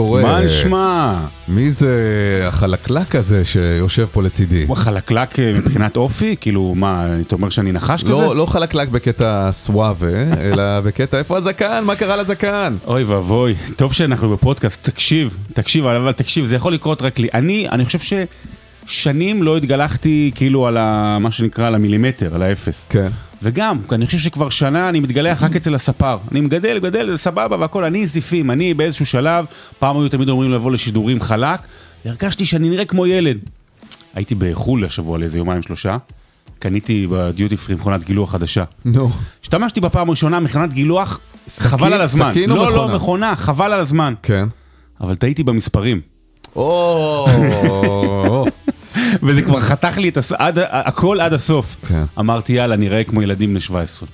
קורה? מה נשמע? מי זה החלקלק הזה שיושב פה לצידי? הוא חלקלק אה, מבחינת אופי? כאילו, מה, אתה אומר שאני נחש כזה? לא, לא חלקלק בקטע סוואבה, אלא בקטע איפה הזקן? מה קרה לזקן? אוי ואבוי, טוב שאנחנו בפודקאסט, תקשיב, תקשיב, אבל תקשיב, זה יכול לקרות רק לי. אני, אני חושב ששנים לא התגלחתי כאילו על ה... מה שנקרא, על המילימטר, על האפס. כן. וגם, אני חושב שכבר שנה אני מתגלח רק אצל הספר. אני מגדל, מגדל, זה סבבה והכל, אני זיפים, אני באיזשהו שלב, פעם היו תמיד אומרים לבוא לשידורים חלק, והרגשתי שאני נראה כמו ילד. הייתי בחו"ל השבוע לאיזה יומיים שלושה, קניתי בדיוטי פרי מכונת גילוח חדשה. נו. השתמשתי בפעם הראשונה מכונת גילוח, סכין- חבל על הזמן. סכין או לא, מכונה? לא, מכונה, חבל על הזמן. כן. אבל טעיתי במספרים. או, וזה כבר חתך לי את הס... עד... הכל עד הסוף. כן. אמרתי יאללה, נראה כמו ילדים בני 17.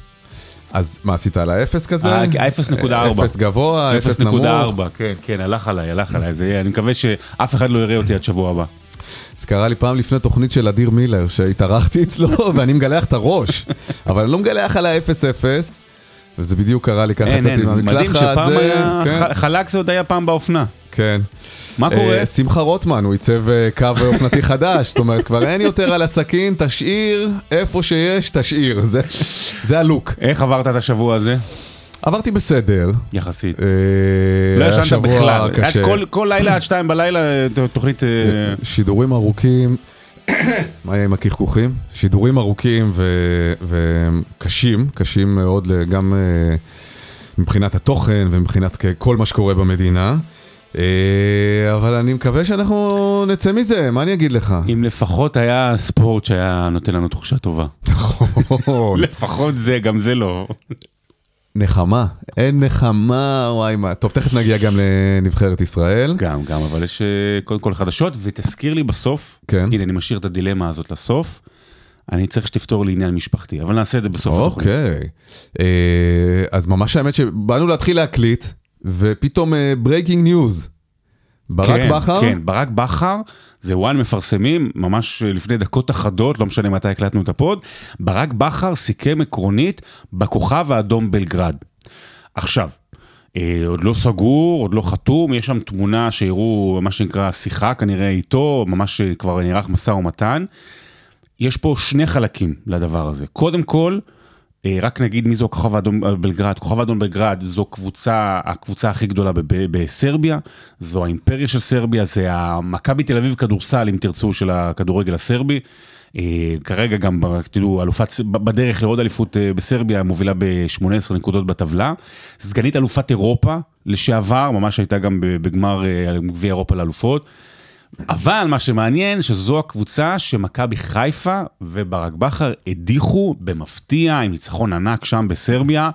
אז מה עשית על האפס כזה? אה, ה-0.4. אפס גבוה, אפס נמוך. 0.4, כן, כן, הלך עליי, הלך עליי, זה אני מקווה שאף אחד לא יראה אותי עד שבוע הבא. זה קרה לי פעם לפני תוכנית של אדיר מילר, שהתארחתי אצלו ואני מגלח את הראש, אבל אני לא מגלח על האפס אפס, וזה בדיוק קרה לי ככה יצאתי אין, מדהים מהמקלחת, שפעם זה- היה, כן, חלק זה עוד היה פעם באופנה. כן. מה קורה? אה, שמחה רוטמן, הוא עיצב אה, קו אופנתי חדש, זאת אומרת כבר אין יותר על הסכין, תשאיר, איפה שיש, תשאיר, זה- זה הלוק. איך עברת את השבוע הזה? עברתי בסדר. יחסית. אה, לא ישנת בכלל. כל- כל לילה עד שתיים בלילה תוכנית... אה, שידורים ארוכים, מה יהיה עם הקחקוחים? שידורים ארוכים ו- וקשים, קשים מאוד גם אה, מבחינת התוכן ומבחינת כל מה שקורה במדינה. אה, אבל אני מקווה שאנחנו נצא מזה, מה אני אגיד לך? אם לפחות היה ספורט שהיה נותן לנו תחושה טובה. נכון. לפחות זה, גם זה לא. נחמה, אין נחמה, וואי מה. טוב, תכף נגיע גם לנבחרת ישראל. גם, גם, אבל יש אה, קודם כל חדשות, ותזכיר לי בסוף, כן. הנה אני משאיר את הדילמה הזאת לסוף, אני צריך שתפתור לי עניין משפחתי, אבל נעשה את זה בסוף התוכנית. אוקיי. אז ממש האמת שבאנו להתחיל להקליט, ופתאום breaking news. ברק כן, בכר? כן, ברק בכר, זה ONE מפרסמים, ממש אה, לפני דקות אחדות, לא משנה מתי הקלטנו את ה pod, ברק בכר סיכם עקרונית בכוכב האדום בלגרד. עכשיו, אה, עוד לא סגור, עוד לא חתום, יש שם תמונה שהראו מה שנקרא שיחה כנראה איתו, ממש אה, כבר נערך משא ומתן. יש פה שני חלקים לדבר הזה. קודם כל, רק נגיד מי זו הכוכב האדום בלגרד. כוכב האדום בלגרד זו קבוצה, הקבוצה הכי גדולה בסרביה, זו האימפריה של סרביה, זה המכבי תל אביב כדורסל, אם תרצו, של הכדורגל הסרבי. אה, כרגע גם, תדעו, אלופת, ב- בדרך לעוד אליפות אה, בסרביה, מובילה ב-18 נקודות בטבלה. סגנית אלופת אירופה לשעבר, ממש הייתה גם בגמר אה, גביע אירופה לאלופות. אבל מה שמעניין שזו הקבוצה שמכבי חיפה וברק בכר הדיחו במפתיע עם ניצחון ענק שם בסרביה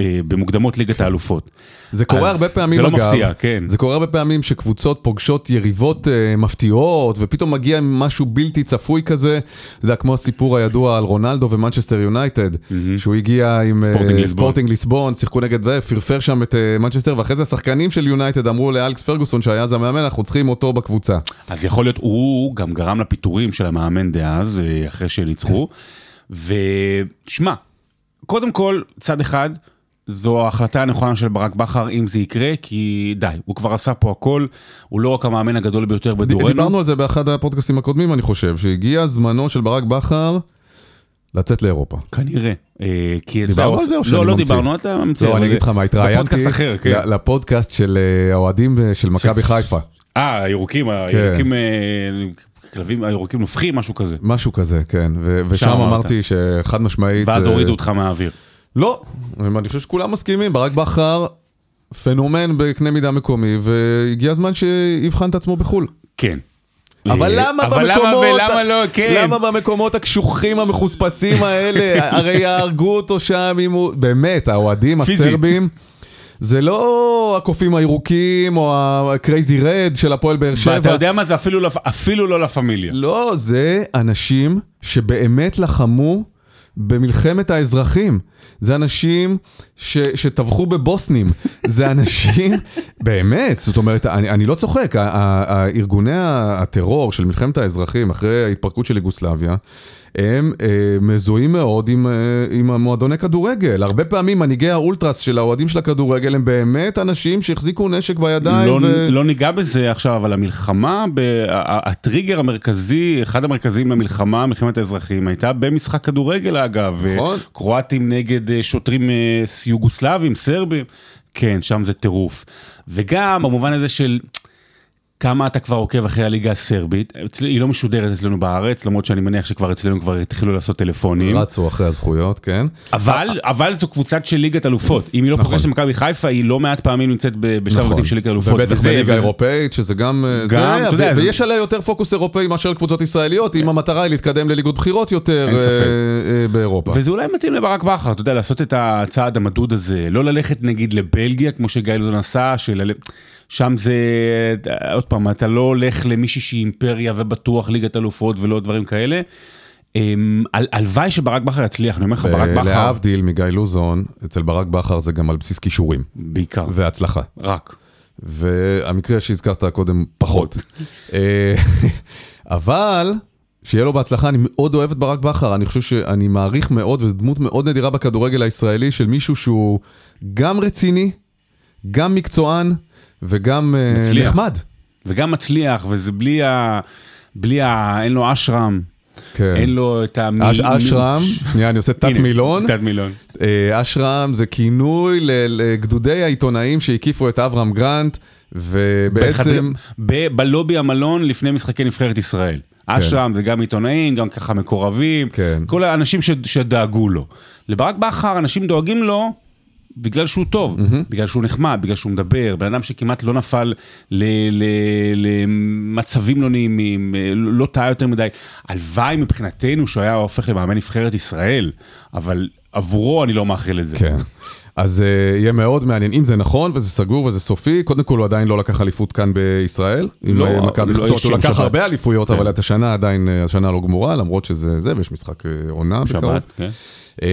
במוקדמות ליגת האלופות. זה קורה הרבה פעמים זה לא אגב, מפתיע, כן. זה קורה הרבה פעמים שקבוצות פוגשות יריבות אה, מפתיעות ופתאום מגיע משהו בלתי צפוי כזה, זה יודע, כמו הסיפור הידוע על רונלדו ומנצ'סטר יונייטד, שהוא הגיע עם אה, ספורטינג ליסבון. ספורטינג ליסבון, שיחקו נגד זה, פרפר שם את אה, מנצ'סטר ואחרי זה השחקנים של יונייטד אמרו לאלכס פרגוסון שהיה אז המאמן, אנחנו צריכים אותו בקבוצה. אז יכול להיות, הוא גם גרם לפיטורים של המאמן דאז, אה, אחרי שניצחו. ושמע, קודם כל, צד אחד, זו ההחלטה הנכונה של ברק בכר אם זה יקרה, כי די, הוא כבר עשה פה הכל, הוא לא רק המאמן הגדול ביותר בדורנו. דיברנו על זה באחד הפודקאסטים הקודמים אני חושב, שהגיע זמנו של ברק בכר לצאת לאירופה. כנראה. אה, כי דיברנו על זה או לא, שאני לא ממציא? דיברנו, אתה ממציא. לא, אני אגיד לך מה, התראיינתי בפודקאסט אחר, כן. לפודקאסט של אה, האוהדים אה, של מכבי חיפה. אה, הירוקים, הירוקים, אה, כלבים, הירוקים נופחים, משהו כזה. משהו כזה, כן, ושם אמרת. אמרתי שחד משמעית... ואז הורידו אותך מהאוויר. לא, אני חושב שכולם מסכימים, ברק בכר פנומן בקנה מידה מקומי, והגיע הזמן שיבחן את עצמו בחו"ל. כן. אבל אה, למה אבל במקומות... למה ולמה לא, כן. למה במקומות הקשוחים המחוספסים האלה? הרי יהרגו אותו שם אם הוא... באמת, האוהדים. הסרבים... זה לא הקופים הירוקים או הקרייזי רד של הפועל באר שבע. ואתה יודע מה זה אפילו לא- אפילו לא לה פמיליה. לא, זה אנשים שבאמת לחמו במלחמת האזרחים. זה אנשים ש, שטבחו בבוסנים. זה אנשים, באמת, זאת אומרת, אני, אני לא צוחק, ארגוני הטרור של מלחמת האזרחים אחרי ההתפרקות של יוגוסלביה, הם אה, מזוהים מאוד עם, אה, עם המועדוני כדורגל. הרבה פעמים מנהיגי האולטרס של האוהדים של הכדורגל הם באמת אנשים שהחזיקו נשק בידיים. לא, ו... לא ניגע בזה עכשיו, אבל המלחמה, ב... הטריגר המרכזי, אחד המרכזיים במלחמה, מלחמת האזרחים, הייתה במשחק כדורגל אגב. נכון. קרואטים נגד אה, שוטרים אה, יוגוסלבים, סרבים. כן, שם זה טירוף. וגם במובן הזה של... כמה אתה כבר עוקב אחרי הליגה הסרבית. היא לא משודרת אצלנו בארץ, למרות שאני מניח שכבר אצלנו כבר התחילו לעשות טלפונים. רצו אחרי הזכויות, כן. אבל, אבל זו קבוצת של ליגת אלופות. אם היא לא נכון. פוגשת במכבי חיפה, היא לא מעט פעמים נמצאת בשלב נכון. הבתים של ליגת אלופות. ובטח בליגה האירופאית, שזה גם... אה, ויש עליה יותר פוקוס אירופאי מאשר קבוצות ישראליות, אם המטרה היא להתקדם לליגות בכירות יותר. אה, אה, באירופה. וזה אולי מתאים לברק בכר, אתה יודע, לעשות את הצעד המדוד הזה, לא ללכת נגיד לבלגיה, כמו שגיא לוזון עשה, של... שם זה, עוד פעם, אתה לא הולך למישהי שהיא אימפריה ובטוח ליגת אלופות ולא דברים כאלה. אמ, הל- הלוואי שברק בכר יצליח, אני אומר לך, ברק בכר, להבדיל מגיא לוזון, אצל ברק בכר זה גם על בסיס כישורים בעיקר, והצלחה. רק. והמקרה שהזכרת קודם פחות. אה, אבל, שיהיה לו בהצלחה, אני מאוד אוהב את ברק בכר, אני חושב שאני מעריך מאוד, וזו דמות מאוד נדירה בכדורגל הישראלי, של מישהו שהוא גם רציני, גם מקצוען, וגם אה, מצליח. נחמד. וגם מצליח, וזה בלי ה... בלי ה... אין לו אשרם, כן. אין לו את ה... אש- אשרם, שנייה, אני עושה תת מילון. תת מילון. אה, אשרם זה כינוי לגדודי העיתונאים שהקיפו את אברהם גרנט, ובעצם... בלובי המלון לפני משחקי נבחרת ישראל. אשרם זה גם עיתונאים, גם ככה מקורבים, כן. כל האנשים ש- שדאגו לו. לברק בכר אנשים דואגים לו בגלל שהוא טוב, בגלל שהוא נחמד, בגלל שהוא מדבר, בן אדם שכמעט לא נפל ל- ל- למצבים לא נעימים, אה, לא טעה יותר מדי. הלוואי מבחינתנו שהוא היה הופך למאמן נבחרת ישראל, אבל עבורו אני לא מאחל את זה. כן. אז uh, יהיה מאוד מעניין, אם זה נכון וזה סגור וזה סופי, קודם כל הוא עדיין לא לקח אליפות כאן בישראל, עם לא, אה, מכבי לא, יש הוא לקח שבת. הרבה אליפויות, כן. אבל את השנה עדיין, השנה לא גמורה, למרות שזה זה, ויש משחק עונה בקרוב. כן. אה,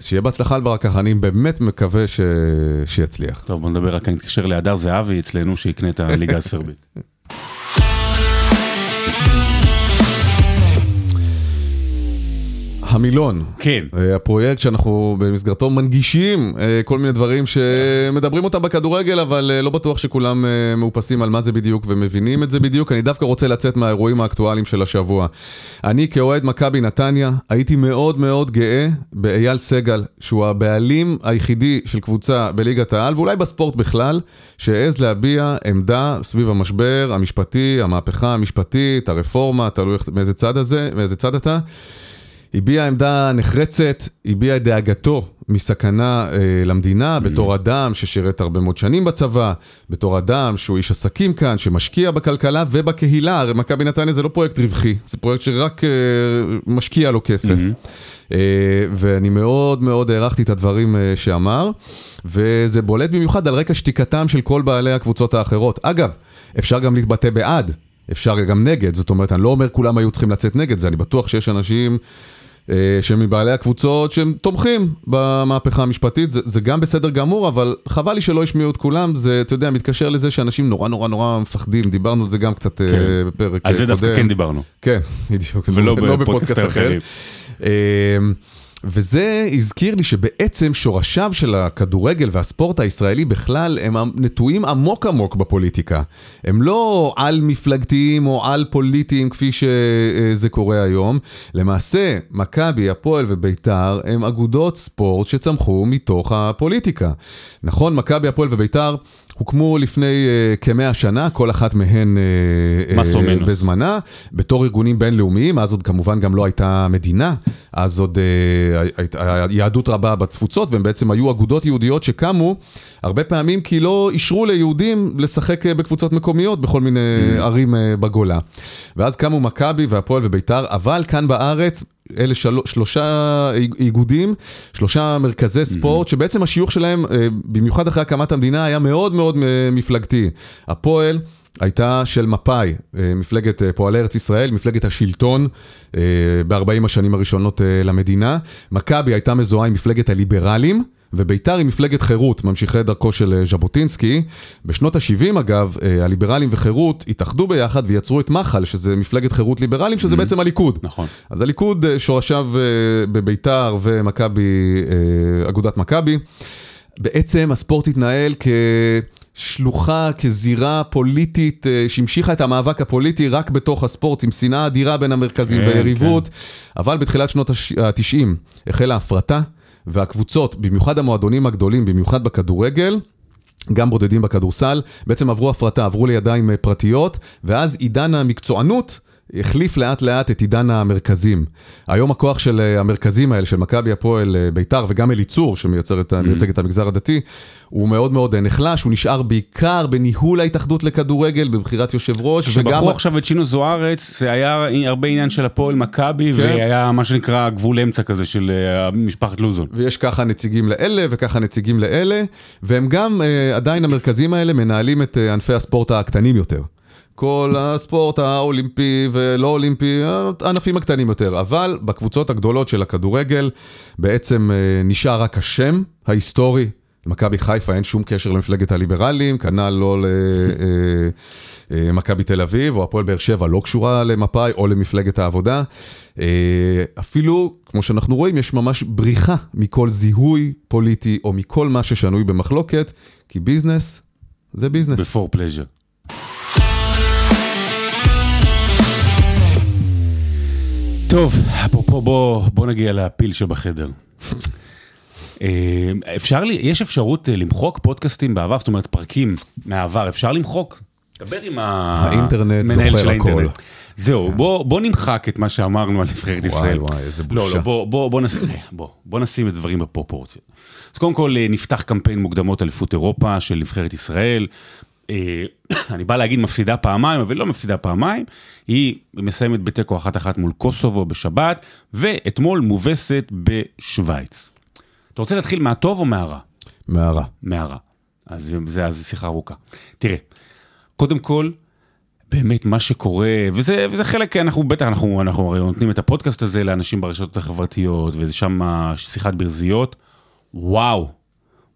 שיהיה בהצלחה לברק ככה, אני באמת מקווה. שיצליח. טוב בוא נדבר רק אני אתקשר להדר זהבי אצלנו שיקנה את הליגה הסרבית. המילון. כן. אה, הפרויקט שאנחנו במסגרתו מנגישים אה, כל מיני דברים שמדברים אותם בכדורגל, אבל אה, לא בטוח שכולם מאופסים על מה זה בדיוק ומבינים את זה בדיוק. אני דווקא רוצה לצאת מהאירועים האקטואליים של השבוע. אני כאוהד מכבי נתניה, הייתי מאוד מאוד גאה באייל סגל, שהוא הבעלים היחידי של קבוצה בליגת העל, ואולי בספורט בכלל, שהעז להביע עמדה סביב המשבר המשפטי, המהפכה המשפטית, הרפורמה, תלוי מאיזה צד הזה, מאיזה צד אתה. הביע עמדה נחרצת, הביע את דאגתו מסכנה אה, למדינה, בתור אדם ששירת הרבה מאוד שנים בצבא, בתור אדם שהוא איש עסקים כאן, שמשקיע בכלכלה ובקהילה, הרי מכבי נתניה זה לא פרויקט רווחי, זה פרויקט שרק אה, משקיע לו כסף. אה, ואני מאוד מאוד הערכתי את הדברים אה, שאמר, וזה בולט במיוחד על רקע שתיקתם של כל בעלי הקבוצות האחרות. אגב, אפשר גם להתבטא בעד. אפשר גם נגד, זאת אומרת, אני לא אומר כולם היו צריכים לצאת נגד זה, אני בטוח שיש אנשים אה, שהם מבעלי הקבוצות שהם תומכים במהפכה המשפטית, זה, זה גם בסדר גמור, אבל חבל לי שלא השמיעו את כולם, זה, אתה יודע, מתקשר לזה שאנשים נורא נורא נורא מפחדים, דיברנו על זה גם קצת אה, כן. בפרק על זה קודם. דווקא כן דיברנו. כן, בדיוק, ולא לא בפודקאסט בפודקאסט אחר. אחרים. וזה הזכיר לי שבעצם שורשיו של הכדורגל והספורט הישראלי בכלל הם נטועים עמוק עמוק בפוליטיקה. הם לא על מפלגתיים או על פוליטיים כפי שזה קורה היום. למעשה, מכבי, הפועל וביתר הם אגודות ספורט שצמחו מתוך הפוליטיקה. נכון, מכבי, הפועל וביתר הוקמו לפני uh, כמאה שנה, כל אחת מהן uh, uh. בזמנה, בתור ארגונים בינלאומיים, אז עוד כמובן גם לא הייתה מדינה, אז עוד uh, יהדות רבה בתפוצות, והם בעצם היו אגודות יהודיות שקמו הרבה פעמים כי לא אישרו ליהודים לשחק בקבוצות מקומיות בכל מיני ערים uh, בגולה. ואז קמו מכבי והפועל וביתר, אבל כאן בארץ אלה של... שלושה איגודים, שלושה מרכזי ספורט, שבעצם השיוך שלהם, אה, במיוחד אחרי הקמת המדינה, היה מאוד מאוד אה, מפלגתי. הפועל הייתה של מפא"י, אה, מפלגת פועלי ארץ ישראל, מפלגת השלטון ב-40 השנים הראשונות למדינה. מכבי הייתה מזוהה עם מפלגת הליברלים. ובית"ר היא מפלגת חירות, ממשיכי דרכו של אה, ז'בוטינסקי. בשנות ה-70 אגב, אה, הליברלים וחירות התאחדו ביחד ויצרו את מח"ל, שזה מפלגת חירות ליברלים, שזה בעצם הליכוד. נכון. אז הליכוד אה, שורשיו בביתר ומכבי, אגודת מכבי. בעצם הספורט התנהל כשלוחה, כזירה פוליטית שהמשיכה את המאבק הפוליטי רק בתוך הספורט, עם שנאה אדירה בין המרכזים כן, ויריבות. אבל בתחילת שנות ה-90 החלה הפרטה, והקבוצות, במיוחד המועדונים הגדולים, במיוחד בכדורגל, גם בודדים בכדורסל, בעצם עברו הפרטה, עברו לידיים אה, פרטיות, ואז עידן המקצוענות החליף לאט לאט את עידן המרכזים. היום הכוח של אה, המרכזים האלה, של מכבי הפועל אה, ביתר, וגם אליצור, שמייצג את, mm-hmm. את המגזר הדתי, הוא מאוד מאוד אה, נחלש, הוא נשאר בעיקר בניהול ההתאחדות לכדורגל, בבחירת יושב ראש, וגם... כשבחרו עכשיו את שינו זוארץ, זה היה הרבה עניין של הפועל מכבי, כן. והיה מה שנקרא גבול אמצע כזה של משפחת לוזון. ויש ככה נציגים לאלה וככה נציגים לאלה, והם גם, עדיין המרכזים האלה מנהלים את ענפי הספורט הקטנים יותר. כל הספורט האולימפי ולא אולימפי, הענפים הקטנים יותר. אבל בקבוצות הגדולות של הכדורגל בעצם אה, נשאר רק השם ההיסטורי. למכבי חיפה אין שום קשר למפלגת הליברלים, כנ"ל לא למכבי תל אביב, או הפועל באר שבע לא קשורה למפא"י או למפלגת העבודה. אה, אפילו, כמו שאנחנו רואים, יש ממש בריחה מכל זיהוי פוליטי או מכל מה ששנוי במחלוקת, כי business זה business. before pleasure. טוב, אפרופו בוא, בוא נגיע לפיל שבחדר. אה, אפשר לי, יש אפשרות אה, למחוק פודקאסטים בעבר, זאת אומרת פרקים מהעבר, אפשר למחוק? דבר עם האינטרנט המנהל של. האינטרנט. זהו, בוא, בוא נמחק את מה שאמרנו על נבחרת ישראל. וואי, איזה לא, בושה. לא, בוא, בוא, בוא, נס... בוא, בוא נשים את דברים בפרופורציה. אז קודם כל אה, נפתח קמפיין מוקדמות אליפות אירופה של נבחרת ישראל. אה, אני בא להגיד מפסידה פעמיים, אבל לא מפסידה פעמיים. היא מסיימת בתיקו אחת אחת מול קוסובו בשבת, ואתמול מובסת בשוויץ. אתה רוצה להתחיל מהטוב או מהרע? מהרע. מהרע. אז זה אז שיחה ארוכה. תראה, קודם כל, באמת מה שקורה, וזה, וזה חלק, אנחנו בטח, אנחנו, אנחנו הרי נותנים את הפודקאסט הזה לאנשים ברשתות החברתיות, וזה שם שיחת ברזיות, וואו,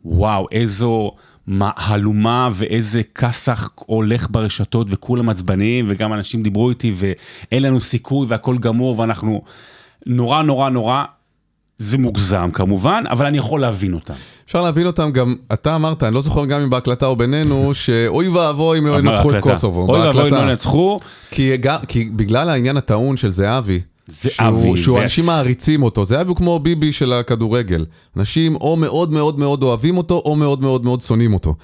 וואו, איזו מהלומה ואיזה כסח הולך ברשתות וכולם עצבניים, וגם אנשים דיברו איתי ואין לנו סיכוי והכל גמור ואנחנו נורא נורא נורא, זה מוגזם כמובן, אבל אני יכול להבין אותם. אפשר להבין אותם גם, אתה אמרת, אני לא זוכר גם אם בהקלטה או בינינו, שאוי ואבוי אם לא ינצחו את. קוסובו. אוי ואבוי אם. לא ינצחו, כי, כי בגלל העניין הטעון של זהבי, זהבי, שהוא, אנשים מעריצים אותו, זהבי הוא כמו ביבי של הכדורגל. אנשים או מאוד מאוד מאוד אוהבים אותו, או מאוד מאוד מאוד שונאים אותו.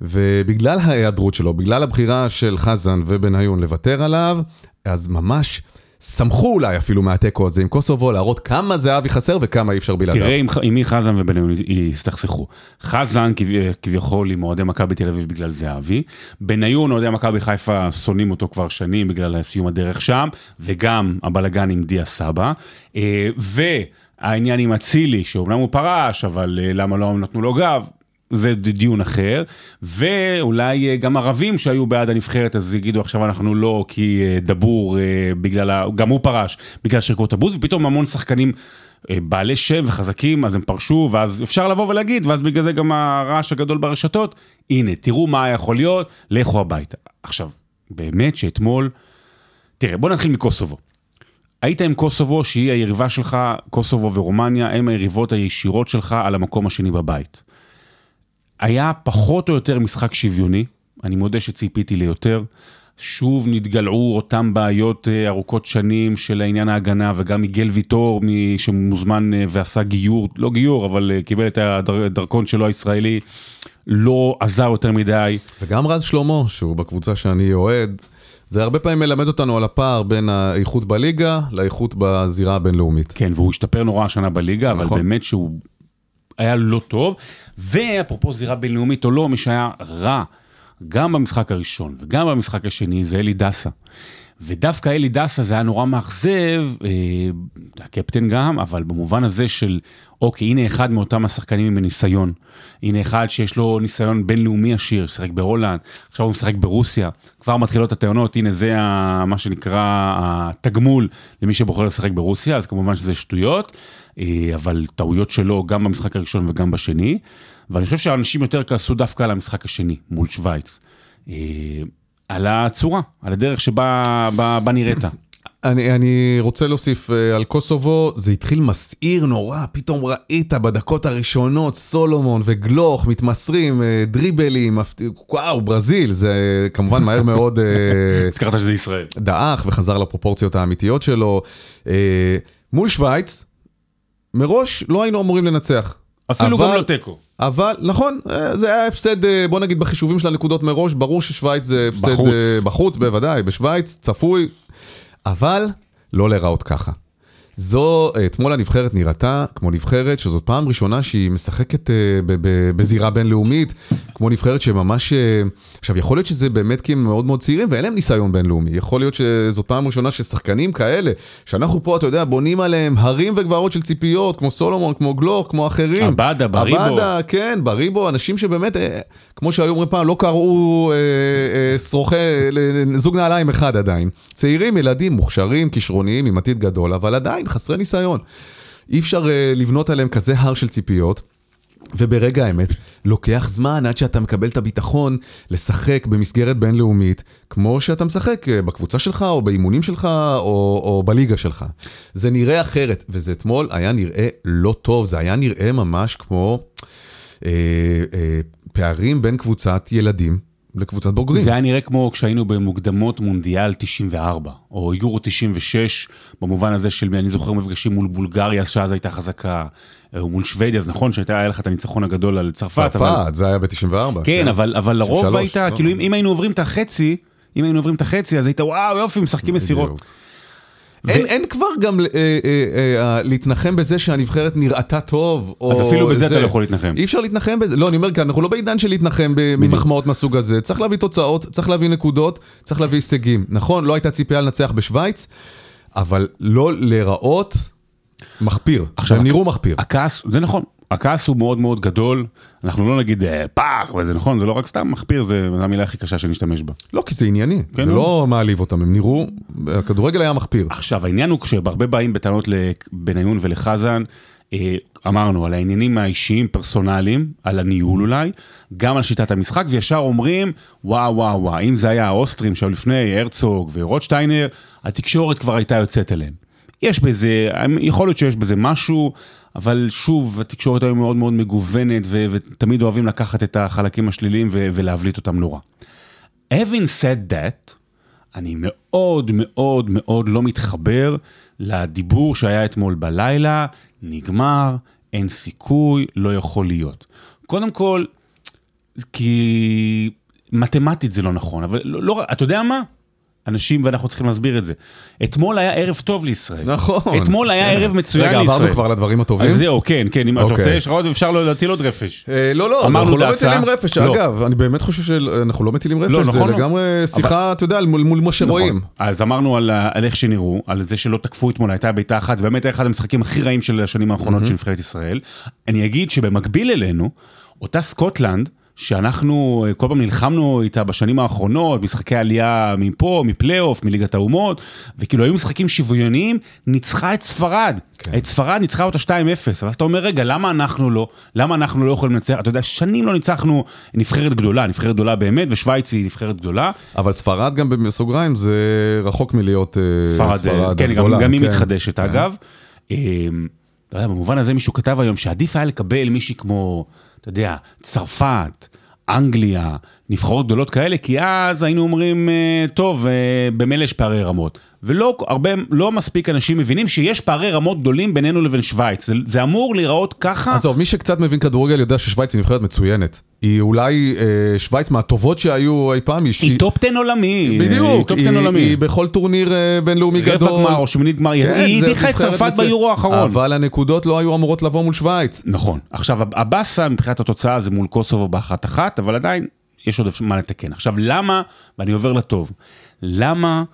ובגלל ההיעדרות שלו, בגלל הבחירה של חזן ובניון לוותר עליו, אז ממש שמחו אולי אפילו מהתיקו הזה עם קוסובו, להראות כמה זהבי חסר וכמה אי אפשר בלעדיו. תראה עם, מי חזן ובניון הסתכסכו. חזן כב- כביכול עם אוהדי מכבי תל אביב בגלל זהבי, בניון אוהדי מכבי חיפה שונאים אותו כבר שנים בגלל סיום הדרך שם, וגם הבלגן עם דיה סבא, אה, והעניין עם אצילי, שאומנם הוא פרש, אבל אה, למה לא נתנו לו גב, זה דיון אחר, ואולי אה, גם ערבים שהיו בעד הנבחרת אז יגידו עכשיו אנחנו לא כי אה, דבור אה, בגלל, גם הוא פרש בגלל שרקות הבוז, ופתאום המון שחקנים בעלי שם וחזקים אז הם פרשו ואז אפשר לבוא ולהגיד ואז בגלל זה גם הרעש הגדול ברשתות, הנה תראו מה יכול להיות, לכו הביתה. עכשיו, באמת שאתמול, תראה בוא נתחיל מקוסובו. היית עם קוסובו שהיא היריבה שלך, קוסובו ורומניה הם היריבות הישירות שלך על המקום השני בבית. היה פחות או יותר משחק שוויוני, אני מודה שציפיתי ליותר. שוב נתגלעו אותם בעיות אה, ארוכות שנים של העניין ההגנה וגם מיגל ויטור מי שמוזמן אה, ועשה גיור, לא גיור אבל אה, קיבל את הדרכון שלו הישראלי, לא עזר יותר מדי. וגם רז שלמה, שהוא בקבוצה שאני אוהד, זה הרבה פעמים מלמד אותנו על הפער בין האיכות בליגה לאיכות בזירה הבינלאומית. כן, והוא השתפר נורא השנה בליגה, אבל נכון. באמת שהוא היה לא טוב. ואפרופו זירה בינלאומית או לא, מי שהיה רע, גם במשחק הראשון וגם במשחק השני, זה אלי דסה. ודווקא אלי דסה זה היה נורא מאכזב, אה, הקפטן גם, אבל במובן הזה של, אוקיי, הנה אחד מאותם השחקנים עם ניסיון. הנה אחד שיש לו ניסיון בינלאומי עשיר, שיחק בהולנד, עכשיו הוא משחק ברוסיה, כבר מתחילות הטענות, הנה זה ה, מה שנקרא התגמול למי שבוחר לשחק ברוסיה, אז כמובן שזה שטויות. אה, אבל טעויות שלו גם במשחק הראשון וגם בשני, ואני חושב שאנשים יותר כעסו דווקא על המשחק השני מול שווייץ. אה, על הצורה, על הדרך שבה בה, בה נראית. אני, אני רוצה להוסיף uh, על קוסובו, זה התחיל מסעיר נורא, פתאום ראית בדקות הראשונות סולומון וגלוך מתמסרים, דריבלים, וואו, ברזיל, זה כמובן מהר מאוד... הזכרת שזה ישראל. דעך וחזר לפרופורציות האמיתיות שלו. מול שווייץ, מראש לא היינו אמורים לנצח. אפילו אבל, גם לא תיקו. אבל נכון, זה היה הפסד, בוא נגיד בחישובים של הנקודות מראש, ברור ששווייץ זה הפסד בחוץ, בחוץ בוודאי, בשווייץ, צפוי, אבל לא להיראות ככה. זו, אתמול הנבחרת נראתה כמו נבחרת שזאת פעם ראשונה שהיא משחקת uh, בזירה בינלאומית, כמו נבחרת שממש, uh, עכשיו יכול להיות שזה באמת כי הם מאוד מאוד צעירים ואין להם ניסיון בינלאומי, יכול להיות שזאת פעם ראשונה ששחקנים כאלה, שאנחנו פה, אתה יודע, בונים עליהם הרים וגבעות של ציפיות, כמו סולומון, כמו גלוך, כמו אחרים. עבדה, בריבו. עבדה, כן, בריבו, אנשים שבאמת, כמו שהיו אומרים פעם, לא קראו שרוכי, זוג נעליים אחד עדיין. צעירים, ילדים, מוכשרים, כישרוניים, עם עתיד גדול, אבל עדיין חסרי ניסיון. אי אפשר uh, לבנות עליהם כזה הר של ציפיות. וברגע האמת, לוקח זמן עד שאתה מקבל את הביטחון לשחק במסגרת בינלאומית, כמו שאתה משחק אה, בקבוצה שלך, או באימונים שלך, או, או בליגה שלך. זה נראה אחרת, וזה אתמול היה נראה לא טוב, זה היה נראה ממש כמו אה, אה, פערים בין קבוצת ילדים לקבוצת בוגרים. זה היה נראה כמו כשהיינו במוקדמות מונדיאל 94, או יורו 96, במובן הזה של, אני זוכר מפגשים מול בולגריה, שאז הייתה חזקה, או מול שוודיה, אז נכון שהיה לך את הניצחון הגדול על צרפת. צרפת, אבל... זה היה ב-94. כן, כן, אבל, אבל לרוב היית, לא. כאילו אם, אם היינו עוברים את החצי, אם היינו עוברים את החצי, אז היית וואו יופי, משחקים מסירות. אין, אין כבר גם אה, אה, אה, להתנחם בזה שהנבחרת נראתה טוב. אז אפילו בזה אתה לא יכול להתנחם. אי אפשר להתנחם בזה, לא, אני אומר כאן, אנחנו לא בעידן של להתנחם ממחמאות מהסוג הזה. צריך להביא תוצאות, צריך להביא נקודות, צריך להביא הישגים. נכון, לא הייתה ציפייה לנצח בשוויץ, אבל לא להיראות מחפיר. עכשיו, הם נראו מחפיר. הכעס, זה נכון, הכעס הוא מאוד מאוד גדול, אנחנו לא נגיד אה, פח, וזה נכון, זה לא רק סתם מחפיר, זה המילה הכי קשה שנשתמש בה. לא, כי זה ענייני, כן, זה לא מעליב אותם, הם נראו, הכדורגל היה מחפיר. עכשיו, העניין הוא כשהרבה באים בטענות לבניון ולחזן, אה, אמרנו על העניינים האישיים פרסונליים, על הניהול אולי, גם על שיטת המשחק, וישר אומרים, וואו וואו וואו, אם זה היה האוסטרים שהיו לפני, הרצוג ורוטשטיינר, התקשורת כבר הייתה יוצאת אליהם. יש בזה, יכול להיות שיש בזה משהו, אבל שוב, התקשורת היום מאוד מאוד מגוונת, ו- ותמיד אוהבים לקחת את החלקים השליליים ו- ולהבליט אותם נורא. Having said that, אני מאוד מאוד מאוד לא מתחבר לדיבור שהיה אתמול בלילה, נגמר, אין סיכוי, לא יכול להיות. קודם כל, כי מתמטית זה לא נכון, אבל לא, לא, אתה יודע מה? אנשים ואנחנו צריכים להסביר את זה. אתמול היה ערב טוב לישראל. נכון. אתמול היה ערב מצוין לישראל. רגע, עברנו כבר לדברים הטובים? זהו, כן, כן, אם אתה רוצה, אוקיי. יש לך עוד, אפשר להטיל עוד רפש. אה, לא, לא, אנחנו לא מטילים רפש, לא. אגב, אני באמת חושב שאנחנו לא מטילים רפש, זה נכון, לא. לגמרי שיחה, אתה יודע, מול מה שרואים. נכון. אז אמרנו על איך שנראו, על זה שלא תקפו אתמול, הייתה בעיטה אחת, באמת היה אחד המשחקים הכי רעים של השנים האחרונות של נבחרת ישראל. אני אגיד שבמקביל אלינו, אותה סקוטלנד, שאנחנו כל פעם נלחמנו איתה בשנים האחרונות, משחקי עלייה מפה, מפלייאוף, מליגת האומות, וכאילו היו משחקים שוויוניים, ניצחה את ספרד. כן. את ספרד ניצחה אותה 2-0, ואז אתה אומר, רגע, למה אנחנו לא? למה אנחנו לא יכולים לנצח? אתה יודע, שנים לא ניצחנו נבחרת גדולה, נבחרת גדולה באמת, ושווייץ היא נבחרת גדולה. אבל ספרד גם בסוגריים זה רחוק מלהיות אה, ספרד, ספרד כן, הגדולה. גם, גם היא כן, מתחדשת כן. אגב. אתה יודע, במובן הזה מישהו כתב היום שעדיף היה לקבל מישהי כמו... אתה יודע, צרפת, אנגליה, נבחרות גדולות כאלה, כי אז היינו אומרים, אה, טוב, אה, במילא יש פערי רמות. ולא הרבה, לא מספיק אנשים מבינים שיש פערי רמות גדולים בינינו לבין שווייץ. זה, זה אמור להיראות ככה. עזוב, מי שקצת מבין כדורגל יודע ששווייץ היא נבחרת מצוינת. היא אולי אה, שווייץ מהטובות שהיו אי פעם. היא, היא top 10 עולמי. בדיוק, היא, היא, היא בכל טורניר אה, בינלאומי גדול. רבע גמר או שמינית גמר, כן, היא הדיחה את צרפת ביורו האחרון. אבל הנקודות לא היו אמורות לבוא מול שווייץ. נכון. עכשיו, הבאסה מבחינת התוצאה זה מול קוסובו באחת אחת, אבל עדיין יש עוד מה לתקן. עכשיו, למה, ואני עובר לטוב, למה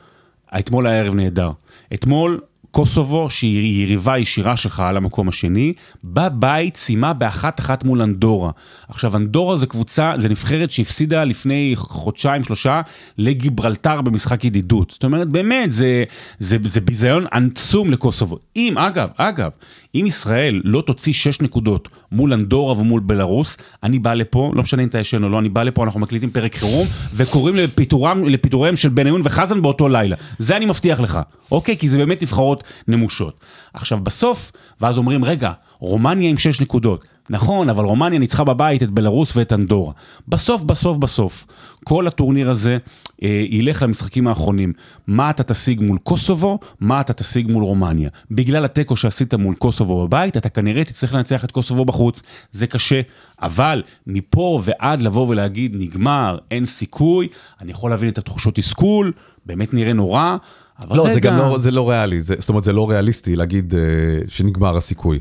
אתמול היה ערב נהדר? אתמול קוסובו, שהיא יריבה ישירה שלך על המקום השני, בבית סיימה באחת אחת מול אנדורה. עכשיו אנדורה זה קבוצה, זה נבחרת שהפסידה לפני חודשיים שלושה לגיברלטר במשחק ידידות. זאת אומרת באמת זה, זה, זה ביזיון עצום לקוסובו. אם, אגב, אגב, אם ישראל לא תוציא 6 נקודות מול אנדורה ומול בלרוס, אני בא לפה, לא משנה אם אתה ישן או לא, אני בא לפה, אנחנו מקליטים פרק חירום, וקוראים לפיטורם, לפיטוריהם של בניון וחזן באותו לילה. זה אני מבטיח לך, אוקיי? כי זה באמת נבחרות נמושות. עכשיו בסוף, ואז אומרים, רגע, רומניה עם 6 נקודות. נכון, אבל רומניה ניצחה בבית את בלרוס ואת אנדורה. בסוף, בסוף, בסוף, כל הטורניר הזה ילך למשחקים האחרונים. מה אתה תשיג מול קוסובו, מה אתה תשיג מול רומניה. בגלל התיקו שעשית מול קוסובו בבית, אתה כנראה תצטרך לנצח את קוסובו בחוץ. זה קשה, אבל מפה ועד לבוא ולהגיד נגמר, אין סיכוי, אני יכול להבין את התחושות תסכול, באמת נראה נורא. אבל לא, רגע, זה גם לא, זה לא ריאלי, זה, זאת אומרת, זה לא ריאליסטי להגיד אה, שנגמר הסיכוי.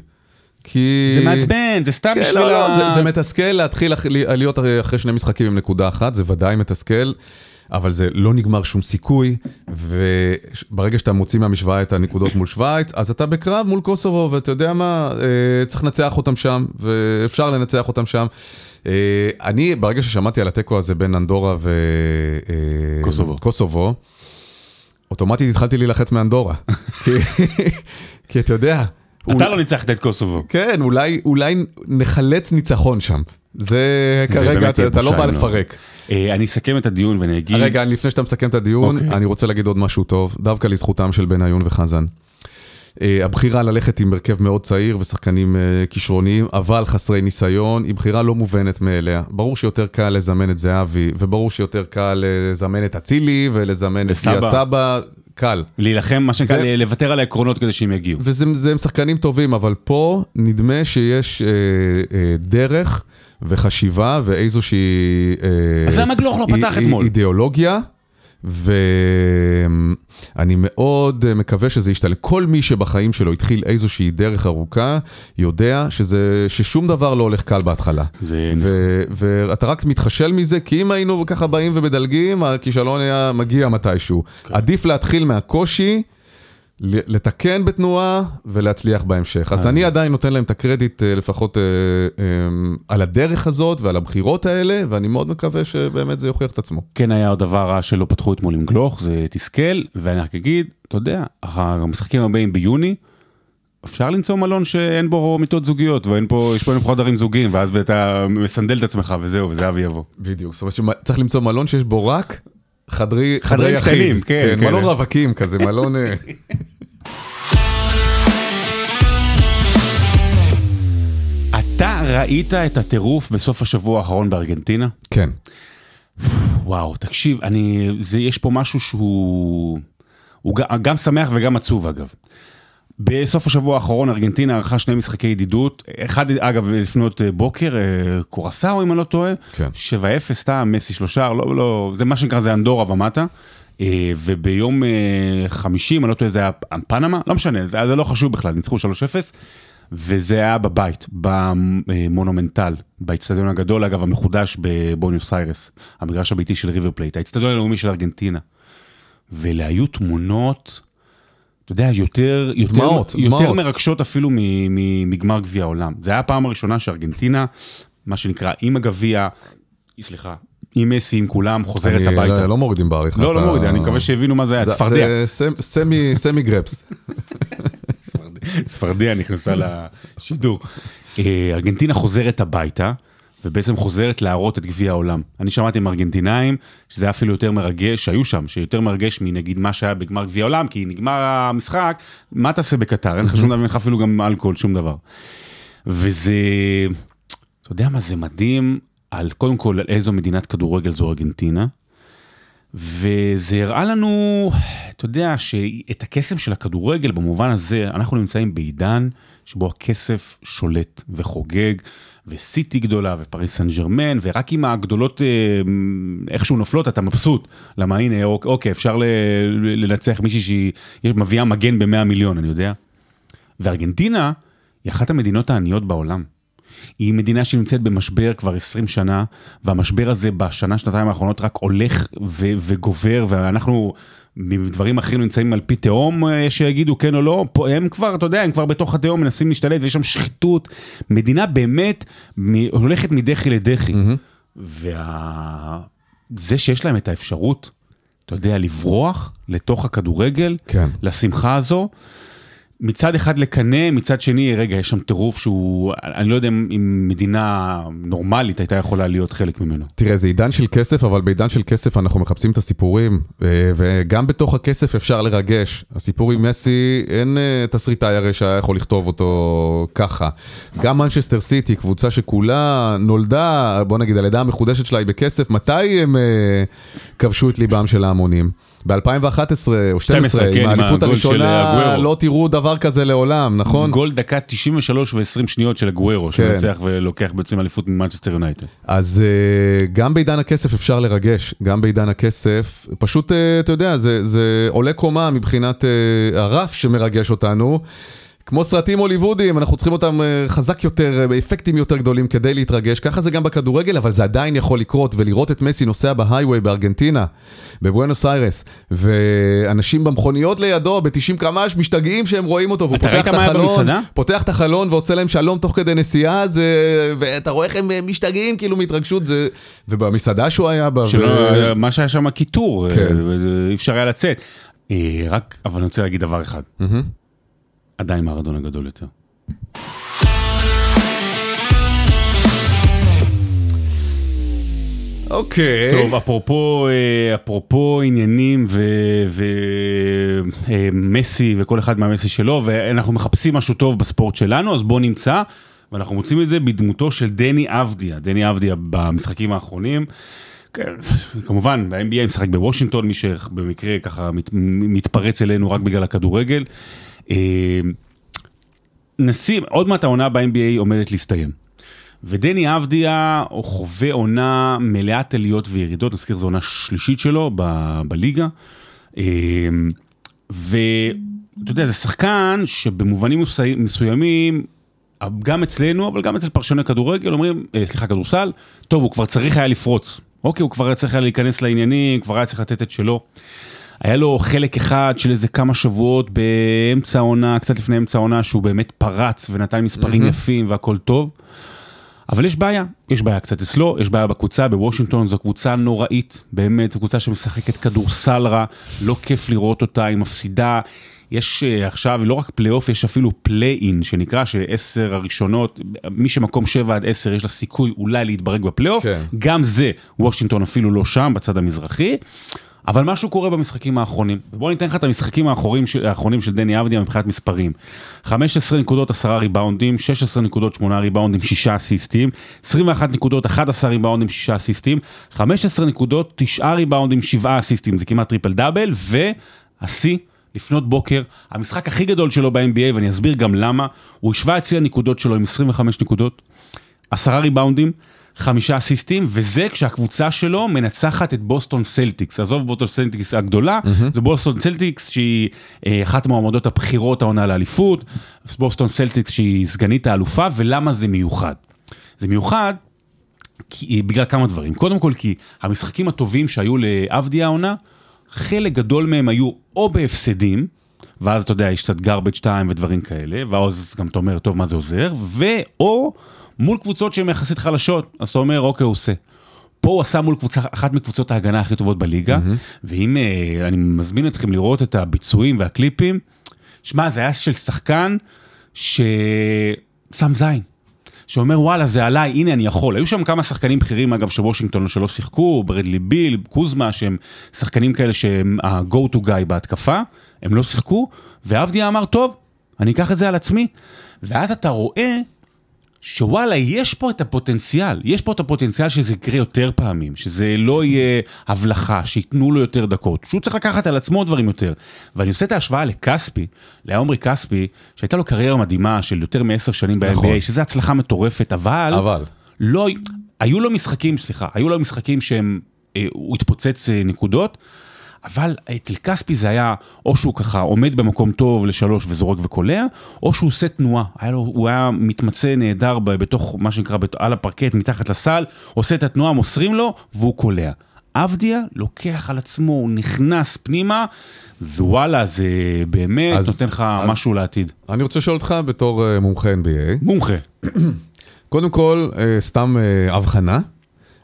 כי... זה מעצבן, זה סתם כן, בשביל לא, לא, ה... זה, זה מתסכל להתחיל להיות אחרי שני משחקים עם נקודה אחת, זה ודאי מתסכל, אבל זה לא נגמר שום סיכוי, וברגע שאתה מוציא מהמשוואה את הנקודות מול שווייץ, אז אתה בקרב מול קוסובו, ואתה יודע מה, אה, צריך לנצח אותם שם, ואפשר לנצח אותם שם. אה, אני, ברגע ששמעתי על התיקו הזה בין אנדורה קוסובו. וקוסובו, אוטומטית התחלתי להילחץ מאנדורה. כי, אתה יודע, אתה לא ניצחת את קוסובו. כן, אולי, נחלץ ניצחון שם. זה כרגע, אתה, לא בא לא. לפרק. אה, אני אסכם את הדיון ואני אגיד... רגע, לפני שאתה מסכם את הדיון, אוקיי. אני רוצה להגיד עוד משהו טוב, דווקא לזכותם של בניון וחזן. אה, הבחירה ללכת עם הרכב מאוד צעיר ושחקנים אה, כישרוניים, אבל חסרי ניסיון, היא בחירה לא מובנת מאליה. ברור שיותר קל לזמן את זהבי, וברור שיותר קל לזמן את אצילי ולזמן את. דיה סבא, קל. להילחם, מה שנקרא, ו- לוותר על העקרונות כדי שהם יגיעו. וזה זה הם שחקנים טובים, אבל פה נדמה שיש אה, אה, דרך וחשיבה ואיזושהי... אה, אז למה גלוך לא פתח אתמול? אידיאולוגיה, ואני מאוד מקווה שזה ישתלם. כל מי שבחיים שלו התחיל איזושהי דרך ארוכה, יודע שזה, ששום דבר לא הולך קל בהתחלה. זה- ו- ואתה רק מתחשל מזה, כי אם היינו ככה באים ומדלגים, הכישלון היה מגיע מתישהו. כן. עדיף להתחיל מהקושי. לתקן בתנועה ולהצליח בהמשך. אז אני עדיין נותן להם את הקרדיט אה, לפחות אה, אה, על הדרך הזאת ועל הבחירות האלה, ואני מאוד מקווה שבאמת זה יוכיח את עצמו. כן היה עוד דבר רע שלא פתחו אתמול עם גלוך, זה תסכל, ואני רק אגיד, אתה יודע, המשחקים הבאים ביוני, אפשר למצוא מלון שאין בו מיטות זוגיות, ואין פה, יש פה חדרים זוגיים, ואז אתה מסנדל את עצמך וזהו, וזהבי יבוא. בדיוק, זאת אומרת שצריך למצוא מלון שיש בו רק חדרי, חדרי יחיד. קטנים, כן, כן. מלון רווקים כזה, מלון... אה, אתה ראית את הטירוף בסוף השבוע האחרון בארגנטינה? כן. וואו, תקשיב, אני, זה, יש פה משהו שהוא, הוא גם, גם שמח וגם עצוב אגב. בסוף השבוע האחרון ארגנטינה ערכה שני משחקי ידידות, אחד אגב לפנות אה, בוקר, אה, קורסאו אם אני לא טועה, כן. 7-0 סתם, מסי שלושה, לא, לא, זה מה שנקרא זה אנדורה ומטה. אה, וביום חמישי, אם אני לא טועה, זה היה פנמה, לא משנה, זה, זה לא חשוב בכלל, ניצחו 3-0, וזה היה בבית, במונומנטל, באיצטדיון הגדול, אגב, המחודש בבוניוס איירס, המגרש הביתי של ריבר פלייט, האיצטדיון הלאומי של ארגנטינה. ואלה היו תמונות, אתה יודע, יותר, יותר, דמעות, יותר דמעות. מרגשות אפילו מגמר גביע העולם. זה היה הפעם הראשונה שארגנטינה, מה שנקרא, עם הגביע, סליחה, עם מסי, עם כולם, חוזרת אני הביתה. לא- לא מורידים בעריכה. לא, לא אתה- מוריד, אני מקווה שהבינו מה זה היה, צפרדע. זה סמ- סמי- סמי גרפס. צפרדע נכנסה לשידור. אה, ארגנטינה חוזרת הביתה, ובעצם חוזרת להראות את גביע העולם. אני שמעתי עם ארגנטינאים, שזה היה אפילו יותר מרגש, שהיו שם, שיותר מרגש מנגיד מה שהיה בגמר גביע העולם, כי נגמר המשחק, מה תעשה בקטר? אין לך שום דבר, אין לך אפילו גם אלכוהול, שום דבר. וזה, אתה יודע מה, זה מדהים, על קודם כל על איזו מדינת כדורגל זו ארגנטינה. וזה הראה לנו, אתה יודע, שאת הקסם של הכדורגל במובן הזה, אנחנו נמצאים בעידן שבו הכסף שולט וחוגג, וסיטי גדולה ופריס סן ג'רמן, ורק אם הגדולות אה, איכשהו נופלות אתה מבסוט. למה הנה, אוק- אוקיי, אפשר לנצח מישהי שהיא מביאה מגן ב-100 מיליון, אני יודע. וארגנטינה היא אחת המדינות העניות בעולם. היא מדינה שנמצאת במשבר כבר 20 שנה, והמשבר הזה בשנה, שנתיים האחרונות רק הולך וגובר, ואנחנו מדברים אחרים נמצאים על פי תהום, אה, שיגידו כן או לא, פה הם כבר, אתה יודע, הם כבר בתוך התהום מנסים להשתלט, ויש שם שחיתות. מדינה באמת הולכת מדחי לדחי. וזה שיש להם את האפשרות, אתה יודע, לברוח לתוך הכדורגל, כן. לשמחה הזו, מצד אחד לקנא, מצד שני, רגע, יש שם טירוף שהוא, אני לא יודע אם מדינה נורמלית הייתה יכולה להיות חלק ממנו. תראה, זה עידן של כסף, אבל בעידן של כסף אנחנו מחפשים את הסיפורים, אה, וגם בתוך הכסף אפשר לרגש. הסיפור עם מסי, אין אה, תסריטאי הרי שהיה יכול לכתוב אותו ככה. גם מנצ'סטר סיטי, קבוצה שכולה נולדה, בוא נגיד, הלידה המחודשת שלה היא בכסף, מתי הם אה, כבשו את ליבם של ההמונים? ב-2011 או 12, כן, עם האליפות הראשונה. לא תראו דבר כזה לעולם, נכון? גול דקה 93 ו-20 שניות של אגוורו, כן. שמנצח ולוקח בעצם אליפות ממנצ'סטר יונייטד. אז אה, גם בעידן הכסף אפשר לרגש, גם בעידן הכסף, פשוט, אה, אתה יודע, זה, זה עולה קומה מבחינת אה, הרף שמרגש אותנו. כמו סרטים הוליוודיים, אנחנו צריכים אותם uh, חזק יותר, uh, באפקטים יותר גדולים כדי להתרגש, ככה זה גם בכדורגל, אבל זה עדיין יכול לקרות, ולראות את מסי נוסע בהייווי בארגנטינה, בבואנוס איירס, ואנשים במכוניות לידו, ב-90 קמ"ש, משתגעים שהם רואים אותו, והוא פותח את החלון? פותח את החלון ועושה להם שלום תוך כדי נסיעה, זה... ואתה רואה איך הם אה, משתגעים כאילו מהתרגשות, זה... ובמסעדה שהוא היה בה, שלא, מה שהיה שם קיטור, כן. אה, אי אפשר היה לצאת. אה, רק, אבל אני רוצה להגיד דבר אחד, מהמם. עדיין מרדונה גדול יותר. אוקיי. טוב, אפרופו, אה, אפרופו עניינים ומסי וכל אחד מהמסי שלו, ואנחנו מחפשים משהו טוב בספורט שלנו, אז בואו נמצא, ואנחנו מוצאים את זה בדמותו של דני אבדיה. דני אבדיה במשחקים האחרונים. כן, כמובן, ב-NBA משחק בוושינגטון, מי שבמקרה ככה מת, מתפרץ אלינו רק בגלל הכדורגל. אה, נשים, עוד מעט העונה ב-NBA עומדת להסתיים. ודני אבדיה הוא חווה עונה מלאת עליות וירידות, נזכיר זו עונה שלישית שלו ב- בליגה. אה, ואתה יודע, זה שחקן שבמובנים מסוימים, גם אצלנו, אבל גם אצל פרשני כדורגל, אומרים, אה, סליחה, כדורסל, טוב, הוא כבר צריך היה לפרוץ. אוקיי, הוא כבר היה צריך היה להיכנס לעניינים, כבר היה צריך לתת את שלו. היה לו חלק אחד של איזה כמה שבועות באמצע העונה, קצת לפני אמצע העונה, שהוא באמת פרץ ונתן מספרים יפים והכל טוב. אבל יש בעיה, יש בעיה קצת אצלו, יש בעיה בקבוצה, בוושינגטון זו קבוצה נוראית, באמת, זו קבוצה שמשחקת כדורסל רע, לא כיף לראות אותה, היא מפסידה. יש אה, עכשיו לא רק פלייאוף, יש אפילו play-in, שנקרא שעשר הראשונות, מי שמקום 7 עד 10 יש לה סיכוי אולי להתברג בפלייאוף, כן. גם זה, וושינגטון אפילו לא שם, בצד המזרחי. אבל משהו קורה במשחקים האחרונים. בוא ניתן לך את המשחקים האחרונים של, האחרונים של דני אבדיה מבחינת מספרים. 15 נקודות 10 ריבאונדים, 16 נקודות 8 ריבאונדים 6 אסיסטים, 21 נקודות 11 ריבאונדים 6 אסיסטים, 15 נקודות 9 ריבאונדים 7 אסיסטים, זה כמעט triple double, והשיא לפנות בוקר, המשחק הכי גדול שלו ב-NBA ואני אסביר גם למה, הוא השווה את שיא הנקודות שלו עם 25 נקודות, 10 ריבאונדים, חמישה אסיסטים, וזה כשהקבוצה שלו מנצחת את בוסטון סלטיקס. עזוב בוסטון סלטיקס הגדולה, זה בוסטון סלטיקס שהיא אה, אחת המועמדות הבכירות העונה לאליפות, בוסטון סלטיקס שהיא סגנית האלופה, ולמה זה מיוחד? זה מיוחד כי, בגלל כמה דברים. קודם כל כי המשחקים הטובים שהיו לאבדיה העונה, חלק גדול מהם היו או בהפסדים, ואז אתה יודע, יש קצת garbage time ודברים כאלה, ואז גם אתה אומר, טוב, מה זה עוזר? ואו מול קבוצות שהן יחסית חלשות, אז אתה אומר, אוקיי, הוא עושה. פה הוא עשה מול קבוצה, אחת מקבוצות ההגנה הכי טובות בליגה, ואם אה, אני מזמין אתכם לראות את הביצועים והקליפים, שמע, זה היה של שחקן ששם זין. שאומר וואלה זה עליי הנה אני יכול היו שם כמה שחקנים בכירים אגב של וושינגטון שלא שיחקו ברדלי ביל קוזמה שהם שחקנים כאלה שהם ה-go to guy בהתקפה הם לא שיחקו ועבדיה אמר טוב אני אקח את זה על עצמי ואז אתה רואה שוואלה, יש פה את הפוטנציאל, יש פה את הפוטנציאל שזה יקרה יותר פעמים, שזה לא יהיה הבלחה, שייתנו לו יותר דקות, שהוא צריך לקחת על עצמו דברים יותר. ואני עושה את ההשוואה לכספי, לעומרי כספי, שהייתה לו קריירה מדהימה של יותר מעשר שנים נכון. ב-NBA, שזה הצלחה מטורפת, אבל... אבל. לא, היו לו משחקים, סליחה, היו לו משחקים שהם, אה, הוא התפוצץ אה, נקודות, אבל אצל כספי זה היה, או שהוא ככה עומד במקום טוב לשלוש וזורק וקולע, או שהוא עושה תנועה, היה לו, הוא היה מתמצא נהדר בתוך מה שנקרא, על הפרקט, מתחת לסל, עושה את התנועה, מוסרים לו, והוא קולע. עבדיה לוקח על עצמו, הוא נכנס פנימה, ווואלה, זה באמת אז- נותן לך אז- משהו לעתיד. אני רוצה לשאול אותך בתור אה, מומחה NBA. מומחה. קודם כל, אה, סתם אה, הבחנה,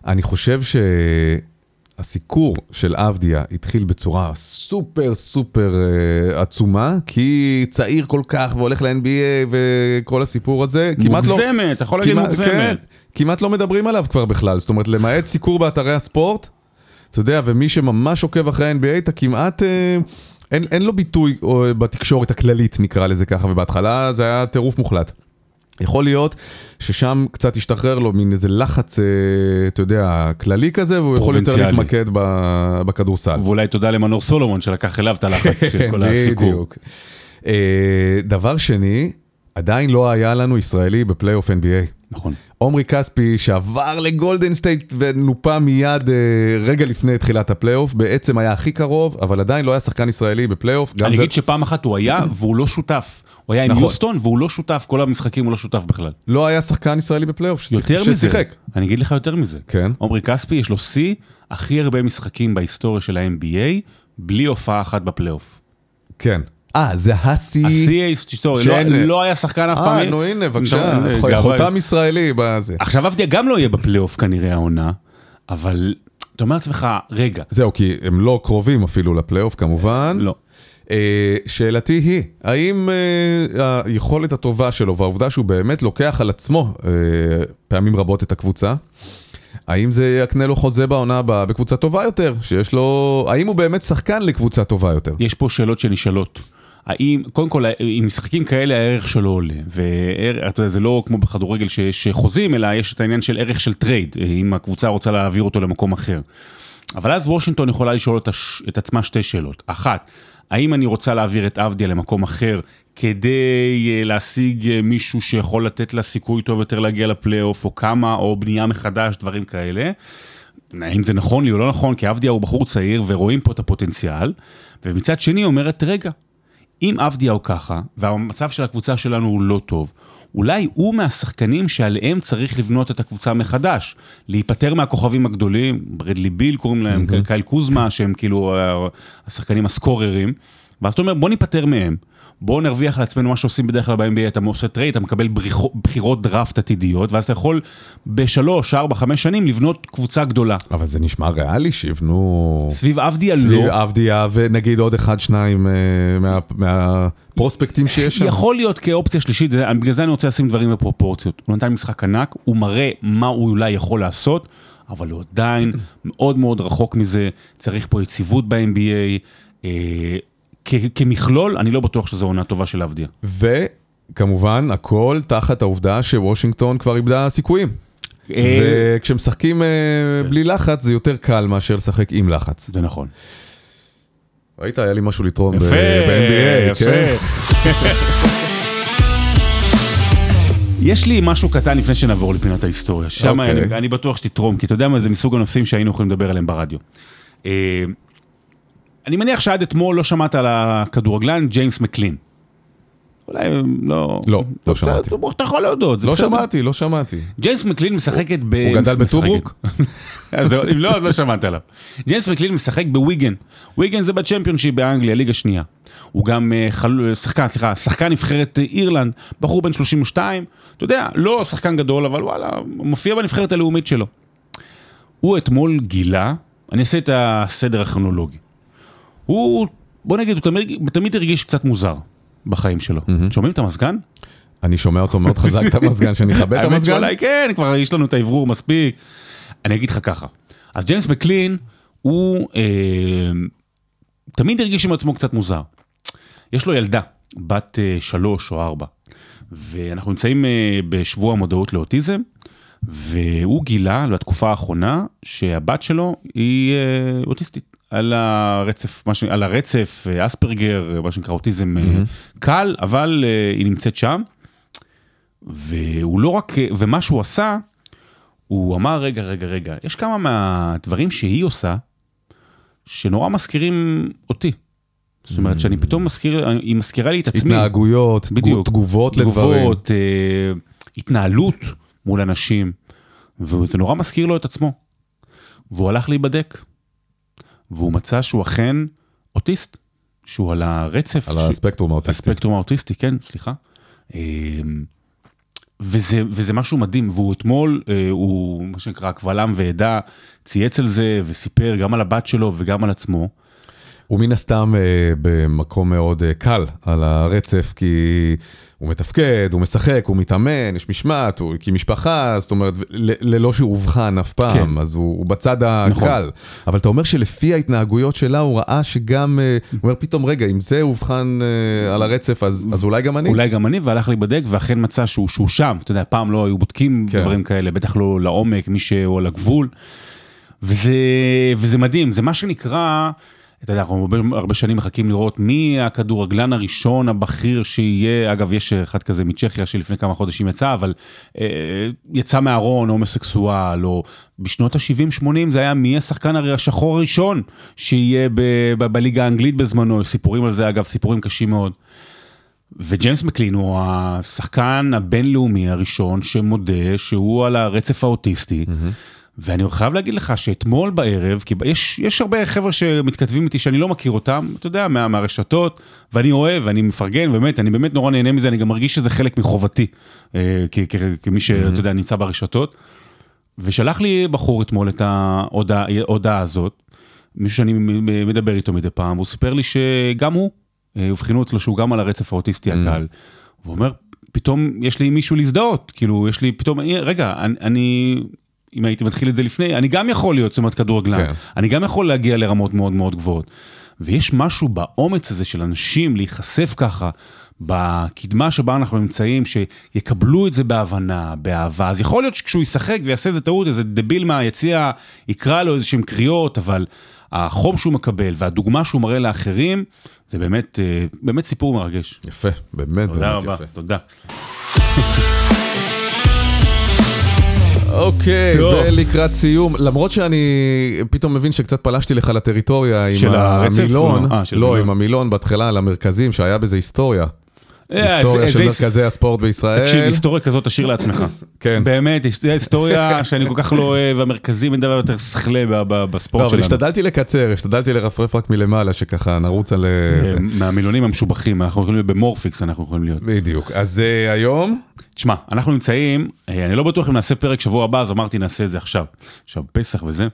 אני חושב הסיקור של אבדיה התחיל בצורה סופר סופר אה, עצומה, כי צעיר כל כך והולך ל-NBA וכל הסיפור הזה, כמעט לא... מוגזמת, אתה יכול להגיד כמעט- מוגזמת. כן, כמעט לא מדברים עליו כבר בכלל, זאת אומרת, למעט סיקור באתרי הספורט, אתה יודע, ומי שממש עוקב אחרי ה-NBA, אתה כמעט... אה, אין, אין לו ביטוי או, בתקשורת הכללית, נקרא לזה ככה, ובהתחלה זה היה טירוף מוחלט. יכול להיות ששם קצת השתחרר לו מין איזה לחץ, אה, אתה יודע, כללי כזה, והוא יכול יותר. להתמקד בכדורסל. ואולי תודה למנור סולומון שלקח אליו את הלחץ של כל. כן, בדיוק. אה, דבר שני, עדיין לא היה לנו ישראלי בפלייאוף NBA. נכון. עומרי כספי שעבר לגולדן סטייט ונופה מיד אה, רגע לפני תחילת הפלייאוף, בעצם היה הכי קרוב, אבל עדיין לא היה שחקן ישראלי בפלייאוף. אני זה- אגיד שפעם אחת הוא היה והוא לא שותף. הוא היה עם נכון. יוסטון והוא לא שותף, כל המשחקים הוא לא שותף בכלל. לא היה שחקן ישראלי בפלייאוף ששיח- יותר מזה, ששיחק. אני אגיד לך יותר מזה. כן. עומרי כספי יש לו שיא הכי הרבה משחקים בהיסטוריה של ה-NBA, בלי הופעה אחת בפלייאוף. כן. אה, זה השיא. השיא ההיסטורי, שאין- לא- לא היה שחקן אף פעם. אה, נו הנה, בבקשה. חותם ישראלי בזה. עכשיו אבדיה גם לא יהיה בפלייאוף כנראה העונה, אבל אתה אומר לעצמך, רגע, זהו, כי הם לא קרובים אפילו לפלייאוף כמובן. לא. אה, שאלתי היא, האם אה, היכולת הטובה שלו והעובדה שהוא באמת לוקח על עצמו אה, פעמים רבות את הקבוצה, האם זה יקנה לו חוזה בעונה הבאה בקבוצה טובה יותר, שיש לו, האם הוא באמת שחקן לקבוצה טובה יותר? יש פה שאלות שנשאלות. האם, קודם כל, עם משחקים כאלה הערך שלו עולה, וזה זה לא כמו בכדורגל שיש חוזים, אלא יש את העניין של ערך של טרייד, אם הקבוצה רוצה להעביר אותו למקום אחר. אבל אז וושינגטון יכולה לשאול את, הש... את עצמה שתי שאלות. אחת, האם אני רוצה להעביר את אבדיה למקום אחר כדי אה, להשיג אה, מישהו שיכול לתת לה סיכוי טוב יותר להגיע לפלייאוף, או כמה, או בנייה מחדש, דברים כאלה. האם זה נכון לי או לא נכון, כי אבדיה הוא בחור צעיר ורואים פה את הפוטנציאל, ומצד שני אומרת, רגע, אם אבדיה הוא ככה, והמצב של הקבוצה שלנו הוא לא טוב, אולי הוא מהשחקנים שעליהם צריך לבנות את הקבוצה מחדש, להיפטר מהכוכבים הגדולים, ברדלי ביל קוראים להם, mm-hmm. קייל קוזמה, שהם כאילו אה, השחקנים הסקוררים, ואז אתה אומר בוא ניפטר מהם, בוא נרוויח לעצמנו מה שעושים בדרך כלל ב-NBA, אתה עושה טרייד, אתה מקבל בריחו- בחירות דראפט עתידיות, ואז אתה יכול בשלוש, ארבע, חמש שנים לבנות קבוצה גדולה. אבל זה נשמע ריאלי שיבנו סביב סביב לא. אבדיה ונגיד עוד אחד שניים אה, מה- מהפרוספקטים שיש שם. יכול להיות כאופציה שלישית, בגלל זה אני רוצה לשים דברים בפרופורציות. הוא נתן משחק ענק, הוא מראה מה הוא אולי יכול לעשות, אבל הוא עדיין מאוד מאוד רחוק מזה, צריך פה יציבות ב-NBA. אה, כ- כמכלול, אני לא בטוח שזו עונה טובה של אבדיה. וכמובן הכל תחת העובדה שוושינגטון כבר איבדה סיכויים. אה, וכשמשחקים אה, בלי לחץ זה יותר קל מאשר לשחק עם לחץ. זה נכון. ראית, היה לי משהו לתרום ב-NBA, כן? יש לי משהו קטן לפני שנעבור לפינת ההיסטוריה, שם אוקיי. אני, אני בטוח שתתרום, כי אתה יודע מה, זה מסוג הנושאים שהיינו יכולים לדבר עליהם ברדיו. אה, אני מניח שעד אתמול לא שמעת על הכדורגלן ג'יימס מקלין. אולי אה, לא... לא, לא שמעתי. אתה יכול להודות, לא. שמעתי, לא שמעתי. ג'יימס מקלין משחק ב... הוא גדל. בטוברוק? אז אם לא, אז לא שמעת עליו. ג'יימס מקלין משחק בוויגן. וויגן זה בצ'מפיונשיפ באנגליה, ליגה שנייה. הוא גם אה. שחקן, סליחה, שחקן נבחרת אה, אירלנד, בחור בן 32, אתה יודע, לא שחקן גדול, אבל וואלה, מופיע בנבחרת הלאומית שלו. הוא אתמול גילה, אני אעשה את הסדר הכרונולוגי. הוא, בוא נגיד, הוא תמיד, תמיד הרגיש קצת מוזר בחיים שלו. שומעים את המזגן? אני שומע אותו מאוד חזק, את המזגן, שאני אכבד את האמת המזגן. שאולי כן, כבר יש לנו את האוורור מספיק. אני אגיד לך ככה, אז ג'יימס מקלין הוא אה, תמיד הרגיש עם עצמו קצת מוזר. יש לו ילדה, בת אה, שלוש או ארבע, ואנחנו נמצאים אה, בשבוע המודעות לאוטיזם, והוא גילה בתקופה האחרונה שהבת שלו היא אה, אוטיסטית. על הרצף, מה ש... על הרצף, אה, אספרגר, מה שנקרא אוטיזם אה, קל, אבל אה, היא נמצאת שם. והוא לא רק, ומה שהוא עשה, הוא אמר רגע רגע רגע, יש כמה מהדברים שהיא עושה, שנורא מזכירים אותי. זאת אומרת שאני פתאום מזכיר, היא מזכירה לי את עצמי. התנהגויות, בדיוק. תגובות לדברים. תגובות, אה, התנהלות מול אנשים, וזה נורא מזכיר לו את עצמו. והוא הלך להיבדק, והוא מצא שהוא אכן אוטיסט, שהוא על הרצף. על ש- הספקטרום האוטיסטי. הספקטרום האוטיסטי, כן, סליחה. אה, וזה, וזה משהו מדהים, והוא אתמול, אה, הוא מה שנקרא קבל ועדה, צייץ על זה וסיפר גם על הבת שלו וגם על עצמו. הוא מן הסתם אה, במקום מאוד אה, קל על הרצף, כי הוא מתפקד, הוא משחק, הוא מתאמן, יש משמעת, הוא הקים משפחה, זאת אומרת, ל- ללא שהוא אובחן אף פעם, כן. אז הוא, הוא בצד הקל. נכון. אבל אתה אומר שלפי ההתנהגויות שלה, הוא ראה שגם, אה, הוא אומר פתאום, רגע, אם זה אובחן אה, על הרצף, אז, אז אולי גם אני. אולי גם אני, והלך להיבדק, ואכן מצא שהוא, שהוא שם. אתה יודע, פעם לא היו בודקים כן. דברים כאלה, בטח לא לעומק, מי שהוא על הגבול. וזה, וזה מדהים, זה מה שנקרא, אתה יודע, אנחנו הרבה, שנים מחכים לראות מי הכדורגלן הראשון הבכיר שיהיה, אגב, יש אחד כזה מצ'כיה שלפני כמה חודשים יצא, אבל אה, יצא מהארון, הומוסקסואל, או בשנות ה-70-80 זה היה מי השחקן הרי השחור הראשון שיהיה ב, ב, בליגה האנגלית בזמנו, סיפורים על זה, אגב, סיפורים קשים מאוד. וג'יימס מקלין הוא השחקן הבינלאומי הראשון שמודה שהוא על הרצף האוטיסטי. ואני חייב להגיד לך שאתמול בערב, כי יש, יש הרבה חבר'ה שמתכתבים איתי שאני לא מכיר אותם, אתה יודע, מה, מהרשתות, ואני אוהב, ואני מפרגן, באמת, אני באמת נורא נהנה מזה, אני גם מרגיש שזה חלק מחובתי, אה, כ- כ- כמי שאתה יודע, נמצא ברשתות. ושלח לי בחור אתמול את ההודעה הזאת, מישהו שאני מדבר איתו מדי פעם, והוא סיפר לי שגם הוא, אה, אובחנו אצלו שהוא גם על הרצף האוטיסטי הקל. והוא אומר, פתאום יש לי מישהו להזדהות, כאילו יש לי פתאום, אה, רגע, אני, אני, אם הייתי מתחיל את זה לפני, אני גם יכול להיות, אומרת, כדורגלן, כן. אני גם יכול להגיע לרמות מאוד מאוד גבוהות. ויש משהו באומץ הזה של אנשים להיחשף ככה, בקדמה שבה אנחנו נמצאים, שיקבלו את זה בהבנה, באהבה. אז יכול להיות שכשהוא ישחק ויעשה איזה טעות, איזה דביל מהיציע יקרא לו איזה שהם קריאות, אבל החום שהוא מקבל והדוגמה שהוא מראה לאחרים, זה באמת, אה, באמת סיפור מרגש. יפה, באמת, תודה באמת רבה, יפה. תודה. אוקיי, טוב. ולקראת סיום, למרות שאני פתאום מבין שקצת פלשתי לך לטריטוריה עם של? המילון, לא, אה, של לא, המילון. עם המילון בהתחלה, על המרכזים, שהיה בזה היסטוריה. אה, היסטוריה זה- של זה- מרכזי הספורט בישראל. תקשיב, היסטוריה כזאת תשאיר לעצמך. כן. באמת, היסטוריה שאני כל כך לא אוהב, המרכזים אין דבר יותר שכלה ב- ב- לא, בספורט אבל שלנו. השתדלתי לקצר, השתדלתי לרפרף רק מלמעלה, שככה נרוץ על אה, זה. אה, מהמילונים המשובחים, אנחנו יכולים להיות במורפיקס, אנחנו יכולים להיות. בדיוק. אז היום, תשמע, אנחנו נמצאים, אה, אני לא בטוח אם נעשה פרק שבוע הבא, אז אמרתי נעשה את זה עכשיו. עכשיו פסח וזה.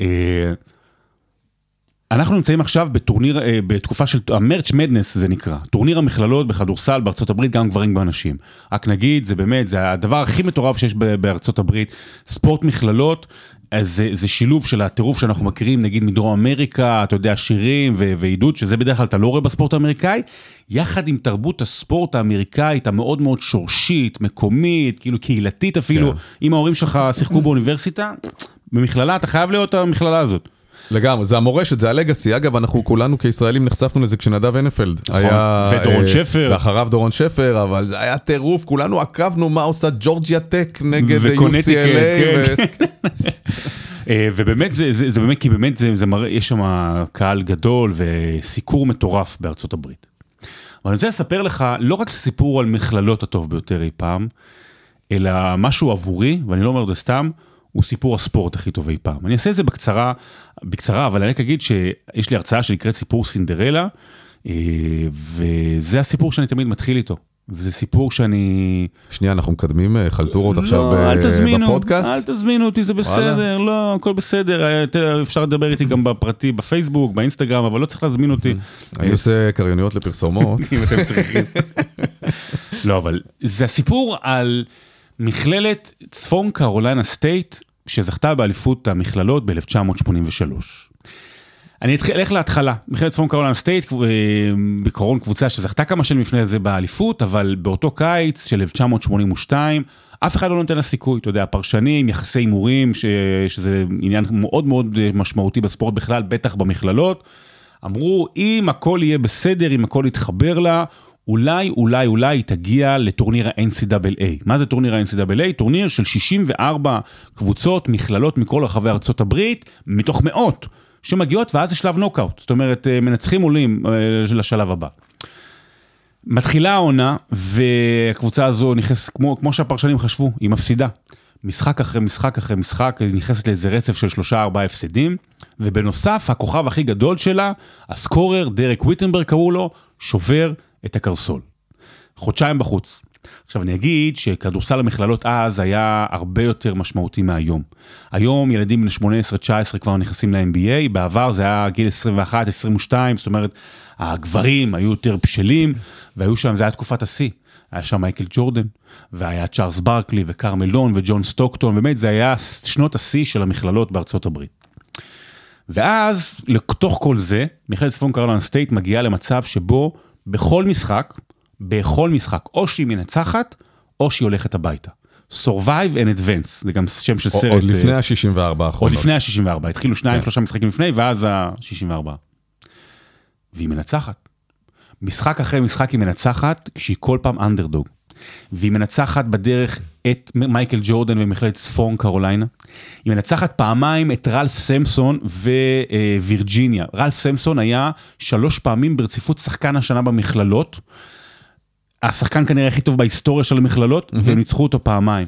אה, אנחנו נמצאים עכשיו בטורניר, אה, בתקופה של ה March Madness זה נקרא, טורניר המכללות בכדורסל בארצות הברית, גם גברים גם נשים. רק נגיד, זה באמת, זה הדבר הכי מטורף שיש בארצות הברית, ספורט מכללות. אז זה, זה שילוב של הטירוף שאנחנו מכירים נגיד מדרום אמריקה, אתה יודע, שירים ו- ועידוד, שזה בדרך כלל אתה לא רואה בספורט האמריקאי, יחד עם תרבות הספורט האמריקאית המאוד מאוד שורשית, מקומית, כאילו קהילתית אפילו, כן. אם ההורים שלך שיחקו באוניברסיטה, במכללה אתה חייב להיות המכללה הזאת. לגמרי, זה המורשת, זה הלגאסי. אגב, אנחנו כולנו כישראלים נחשפנו לזה כשנדב הנפלד. היה... ודורון אה, שפר. ואחריו דורון שפר, אבל זה היה טירוף, כולנו עקבנו מה עושה ג'ורג'יה טק נגד UCLA. כן. אה, ובאמת זה, זה, זה באמת כי באמת זה, זה מראה יש שם קהל גדול וסיקור מטורף בארצות הברית. אבל אני רוצה לספר לך לא רק סיפור על מכללות הטוב ביותר אי פעם, אלא משהו עבורי ואני לא אומר את זה סתם. הוא סיפור הספורט הכי טוב אי פעם. אני אעשה את זה בקצרה, בקצרה, אבל אני רק אגיד שיש לי הרצאה שנקראת סיפור סינדרלה, אה, וזה הסיפור שאני תמיד מתחיל איתו. וזה סיפור שאני... שנייה, אנחנו מקדמים אה, חלטורות עכשיו לא, ב- אל תזמינו, בפודקאסט. אל תזמינו אותי, זה בסדר, לא, הכל בסדר, אה, אפשר לדבר איתי גם בפרטי, בפייסבוק, באינסטגרם, אבל לא צריך להזמין אותי. אני עושה קרייניות לפרסומות. אם אתם צריכים. לא, אבל זה הסיפור על מכללת צפון קרוליינה סטייט, שזכתה באליפות המכללות ב-1983. אני אלך להתחלה, מכללת צפון קרוליינה סטייט, אה, בעיקרון קבוצה שזכתה כמה שנים לפני זה באליפות, אבל באותו קיץ של 1982, אף אחד לא נותן לה סיכוי, אתה יודע, פרשנים, יחסי הימורים, ש- שזה עניין מאוד מאוד משמעותי בספורט בכלל, בטח במכללות. אמרו, אם הכל יהיה בסדר, אם הכל יתחבר לה, אולי, אולי, אולי תגיע לטורניר ה-NCAA. מה זה טורניר ה-NCAA? טורניר של 64 קבוצות, מכללות מכל רחבי ארצות הברית, מתוך מאות, שמגיעות, ואז זה שלב נוקאוט. זאת אומרת, אה, מנצחים עולים אה, לשלב הבא. מתחילה העונה, והקבוצה הזו נכנסת, כמו, כמו שהפרשנים חשבו, היא מפסידה. משחק אחרי משחק אחרי משחק, היא נכנסת לאיזה רצף של שלושה ארבעה הפסדים, ובנוסף, הכוכב הכי גדול שלה, הסקורר, דרק ויטנברג קראו לו, שובר את הקרסול. חודשיים בחוץ. עכשיו אני אגיד שכדורסל המכללות אז היה הרבה יותר משמעותי מהיום. היום ילדים בני 18-19 כבר נכנסים ל-NBA, בעבר זה היה גיל 21-22, זאת אומרת הגברים היו יותר בשלים והיו שם, זה היה תקופת השיא. היה שם מייקל ג'ורדן, והיה צ'ארלס ברקלי וקארל מלון וג'ון סטוקטון, באמת זה היה שנות השיא של המכללות בארצות הברית. ואז לתוך כל זה, מכללת צפון קרוליינה סטייט מגיעה למצב שבו בכל משחק, בכל משחק, או שהיא מנצחת, או שהיא הולכת הביתה. survive and advance, זה גם שם של סרט. עוד לפני אה, ה-64 האחרונות. עוד לפני ה-64, התחילו שניים כן. שלושה משחקים לפני ואז ה-64. והיא מנצחת. משחק אחרי משחק היא מנצחת כשהיא כל פעם אנדרדוג. והיא מנצחת בדרך את מייקל ג'ורדן במכללת צפון קרוליינה. היא מנצחת פעמיים את רלף סמסון ווירג'יניה. רלף סמסון היה שלוש פעמים ברציפות שחקן השנה במכללות. השחקן כנראה הכי טוב בהיסטוריה של המכללות, והם ניצחו אותו פעמיים.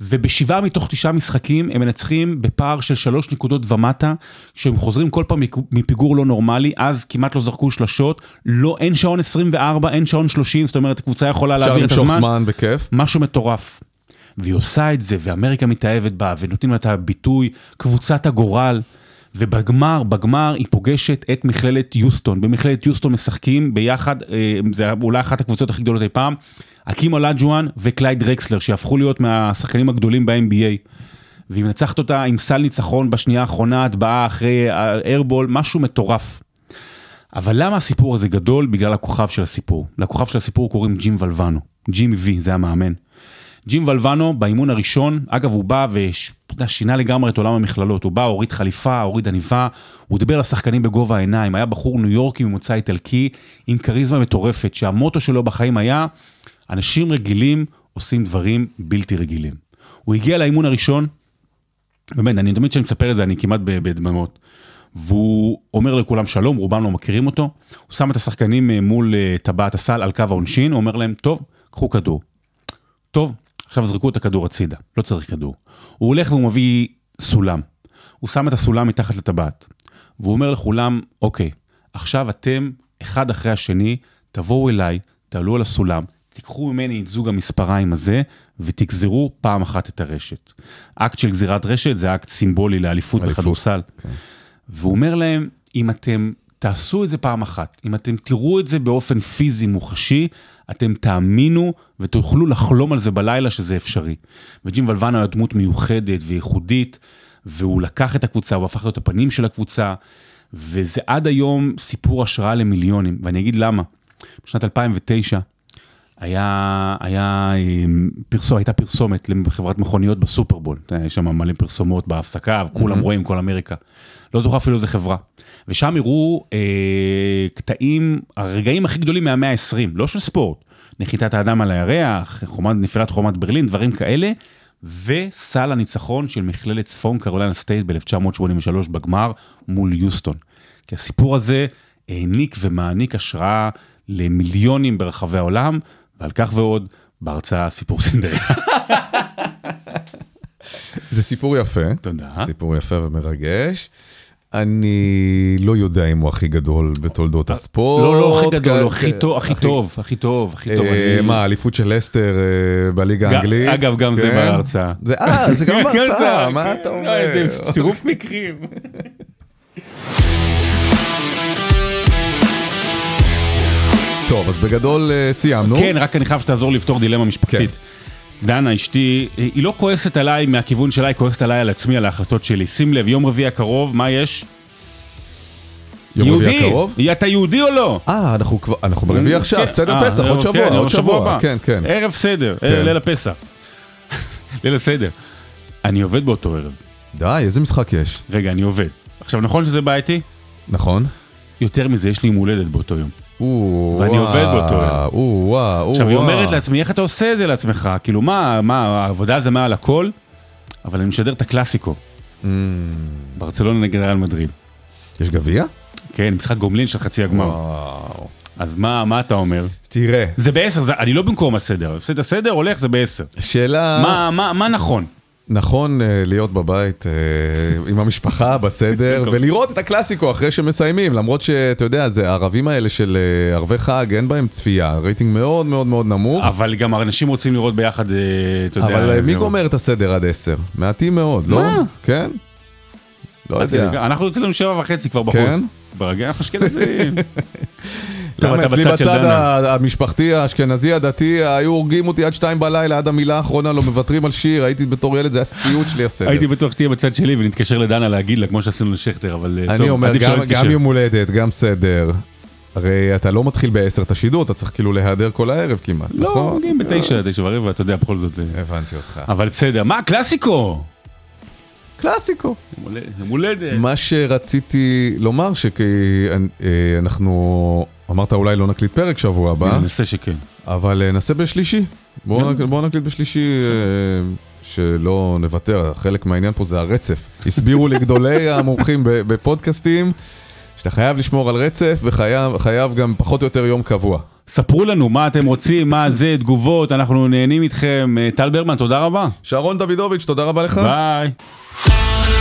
ובשבעה מתוך תשעה משחקים הם מנצחים בפער של שלוש נקודות ומטה, שהם חוזרים כל פעם מפיגור לא נורמלי, אז כמעט לא זרקו שלשות, לא, אין שעון 24, אין שעון 30, זאת אומרת הקבוצה יכולה אפשר להעביר את למשוך הזמן, זמן בכיף. משהו מטורף. והיא עושה את זה, ואמריקה מתאהבת בה, ונותנים לה את הביטוי קבוצת הגורל. ובגמר, בגמר היא פוגשת את מכללת יוסטון. במכללת יוסטון משחקים ביחד, אה, זה אולי אחת הקבוצות הכי גדולות אי פעם, אקים אולג'ואן וקלייד דרקסלר, שהפכו להיות מהשחקנים הגדולים ב-NBA. והיא מנצחת אותה עם סל ניצחון בשנייה האחרונה, הטבעה אחרי האיירבול, משהו מטורף. אבל למה הסיפור הזה גדול? בגלל הכוכב של הסיפור. לכוכב של הסיפור קוראים ג'ים ולבנו. ג'ים וי, זה המאמן. ג'ים ולבנו באימון הראשון, אגב הוא בא ושינה לגמרי את עולם המכללות, הוא בא, הוריד חליפה, הוריד עניבה, הוא דיבר לשחקנים בגובה העיניים, היה בחור ניו יורקי ממוצא איטלקי עם כריזמה מטורפת, שהמוטו שלו בחיים היה, אנשים רגילים עושים דברים בלתי רגילים. הוא הגיע לאימון הראשון, באמת, אני תמיד כשאני מספר את זה אני כמעט בדממות. והוא אומר לכולם שלום, רובם לא מכירים אותו, הוא שם את השחקנים אה, מול אה, טבעת הסל על קו העונשין, הוא אומר להם, טוב, קחו כדור. טוב, עכשיו זרקו את הכדור הצידה, לא צריך כדור. הוא הולך והוא מביא סולם. הוא שם את הסולם מתחת לטבעת. והוא אומר לכולם, אוקיי, עכשיו אתם, אחד אחרי השני, תבואו אליי, תעלו על הסולם, תיקחו ממני את זוג המספריים הזה, ותגזרו פעם אחת את הרשת. אקט של גזירת רשת זה אקט סימבולי לאליפות אליפות, בכדורסל. כן. והוא אומר להם, אם אתם תעשו את זה פעם אחת, אם אתם תראו את זה באופן פיזי מוחשי, אתם תאמינו ותוכלו לחלום על זה בלילה שזה אפשרי. וג'ים ולוואנו היה דמות מיוחדת וייחודית, והוא לקח את הקבוצה, הוא הפך להיות הפנים של הקבוצה, וזה עד היום סיפור השראה למיליונים, ואני אגיד למה. בשנת 2009, היה, היה אמ, פרסום, הייתה פרסומת לחברת מכוניות בסופרבול, יש שם מלא פרסומות בהפסקה, וכולם רואים, כל אמריקה. לא זוכר אפילו איזה חברה. ושם הראו אה, קטעים, הרגעים הכי גדולים מהמאה ה-20, לא של ספורט, נחיתת האדם על הירח, חומת, נפילת חומת ברלין, דברים כאלה, וסל הניצחון של מכללת צפון קרוליינה סטייט ב-1983 בגמר מול יוסטון. כי הסיפור הזה העניק ומעניק השראה למיליונים ברחבי העולם, ועל כך ועוד בהרצאה סיפור סינדריה. זה סיפור יפה. תודה. סיפור יפה ומרגש. אני לא יודע אם הוא הכי גדול בתולדות הספורט. לא, לא הכי גדול, כן, הכי כן, טוב, הכי טוב, הכי טוב, הכי טוב. אה, מה, אליפות של לסטר אה, בליגה האנגלית? אגב, גם זה כן? בהרצאה. זה, אה, זה גם בהרצאה, מה אתה לא, אומר? זה צירוף מקרים. טוב, אז בגדול אה, סיימנו. כן, רק אני חייב שתעזור לפתור דילמה משפחתית. דנה, אשתי, היא לא כועסת עליי מהכיוון שלה, היא כועסת עליי על עצמי, על ההחלטות שלי. שים לב, יום רביעי הקרוב, מה יש? יום רביעי. הקרוב? אתה יהודי או לא? אה, אנחנו כבר, אנחנו ברביעי עכשיו, כן. סדר אה, פסח, עוד ערב- שבוע, כן, עוד שבוע. כן, כן. ערב סדר, כן. ליל הפסח. ליל הסדר. אני עובד באותו ערב. די, איזה משחק יש? רגע, אני עובד. עכשיו, נכון שזה בעייתי? נכון? יותר מזה, יש לי יום הולדת באותו יום. ואני עובד באותו או, עכשיו, היא. אומרת לעצמי, איך אתה עושה את זה לעצמך? כאילו, מה, מה, העבודה זה מעל הכל? אבל אני משדר את הקלאסיקו, Mm, ברצלונה נגד ריאל מדריד. יש גביע? כן, משחק גומלין של חצי הגמר. וואו. אז מה, מה אתה אומר? תראה, זה בעשר, זה- אני לא במקום הסדר. בסדר, הסדר הולך, זה בעשר. שאלה... מה, מה, מה נכון? נכון אה, להיות בבית אה, עם המשפחה בסדר ולראות את הקלאסיקו אחרי שמסיימים למרות שאתה יודע זה הערבים האלה של אה, ערבי חג אין בהם צפייה רייטינג מאוד מאוד מאוד נמוך אבל גם אנשים רוצים לראות ביחד, אתה יודע. אבל מי גומר את הסדר עד עשר? מעטים מאוד לא? כן? לא יודע. אנחנו יוצאים לנו שבע וחצי כבר בחוץ. כן? ברגע אנחנו אשכנזים. למה אצלי בצד המשפחתי האשכנזי הדתי היו הורגים אותי עד שתיים בלילה עד המילה האחרונה לא מוותרים על שיר הייתי בתור ילד זה היה סיוט שלי הסדר. הייתי בטוח שתהיה בצד שלי ונתקשר לדנה להגיד לה כמו שעשינו לשכטר אבל אה, אני טוב, אומר עדיף שלא גם- יום הולדת גם סדר. הרי אתה לא מתחיל בעשר את השידור אתה צריך כאילו להיעדר כל הערב כמעט לא, נכון? מגיעים בתשע, תשע ורבע, אתה יודע, בכל זאת. אה, הבנתי אותך. אבל בסדר, מה קלאסיקו? קלאסיקו. יום הולדת. מה שרציתי לומר שאנחנו אמרת אולי לא נקליט פרק שבוע הבא. אני מנסה שכן. אבל אה, נעשה בשלישי. בואו. נק... בוא נקליט בשלישי, אה, שלא נוותר, חלק מהעניין פה זה הרצף. הסבירו לי גדולי המומחים בפודקאסטים, שאתה חייב לשמור על רצף וחייב חייב גם פחות או יותר יום קבוע. ספרו לנו מה אתם רוצים, מה זה, תגובות, אנחנו נהנים איתכם. אה, טל ברמן, תודה רבה. שרון דוידוביץ', תודה רבה לך. ביי. Bye.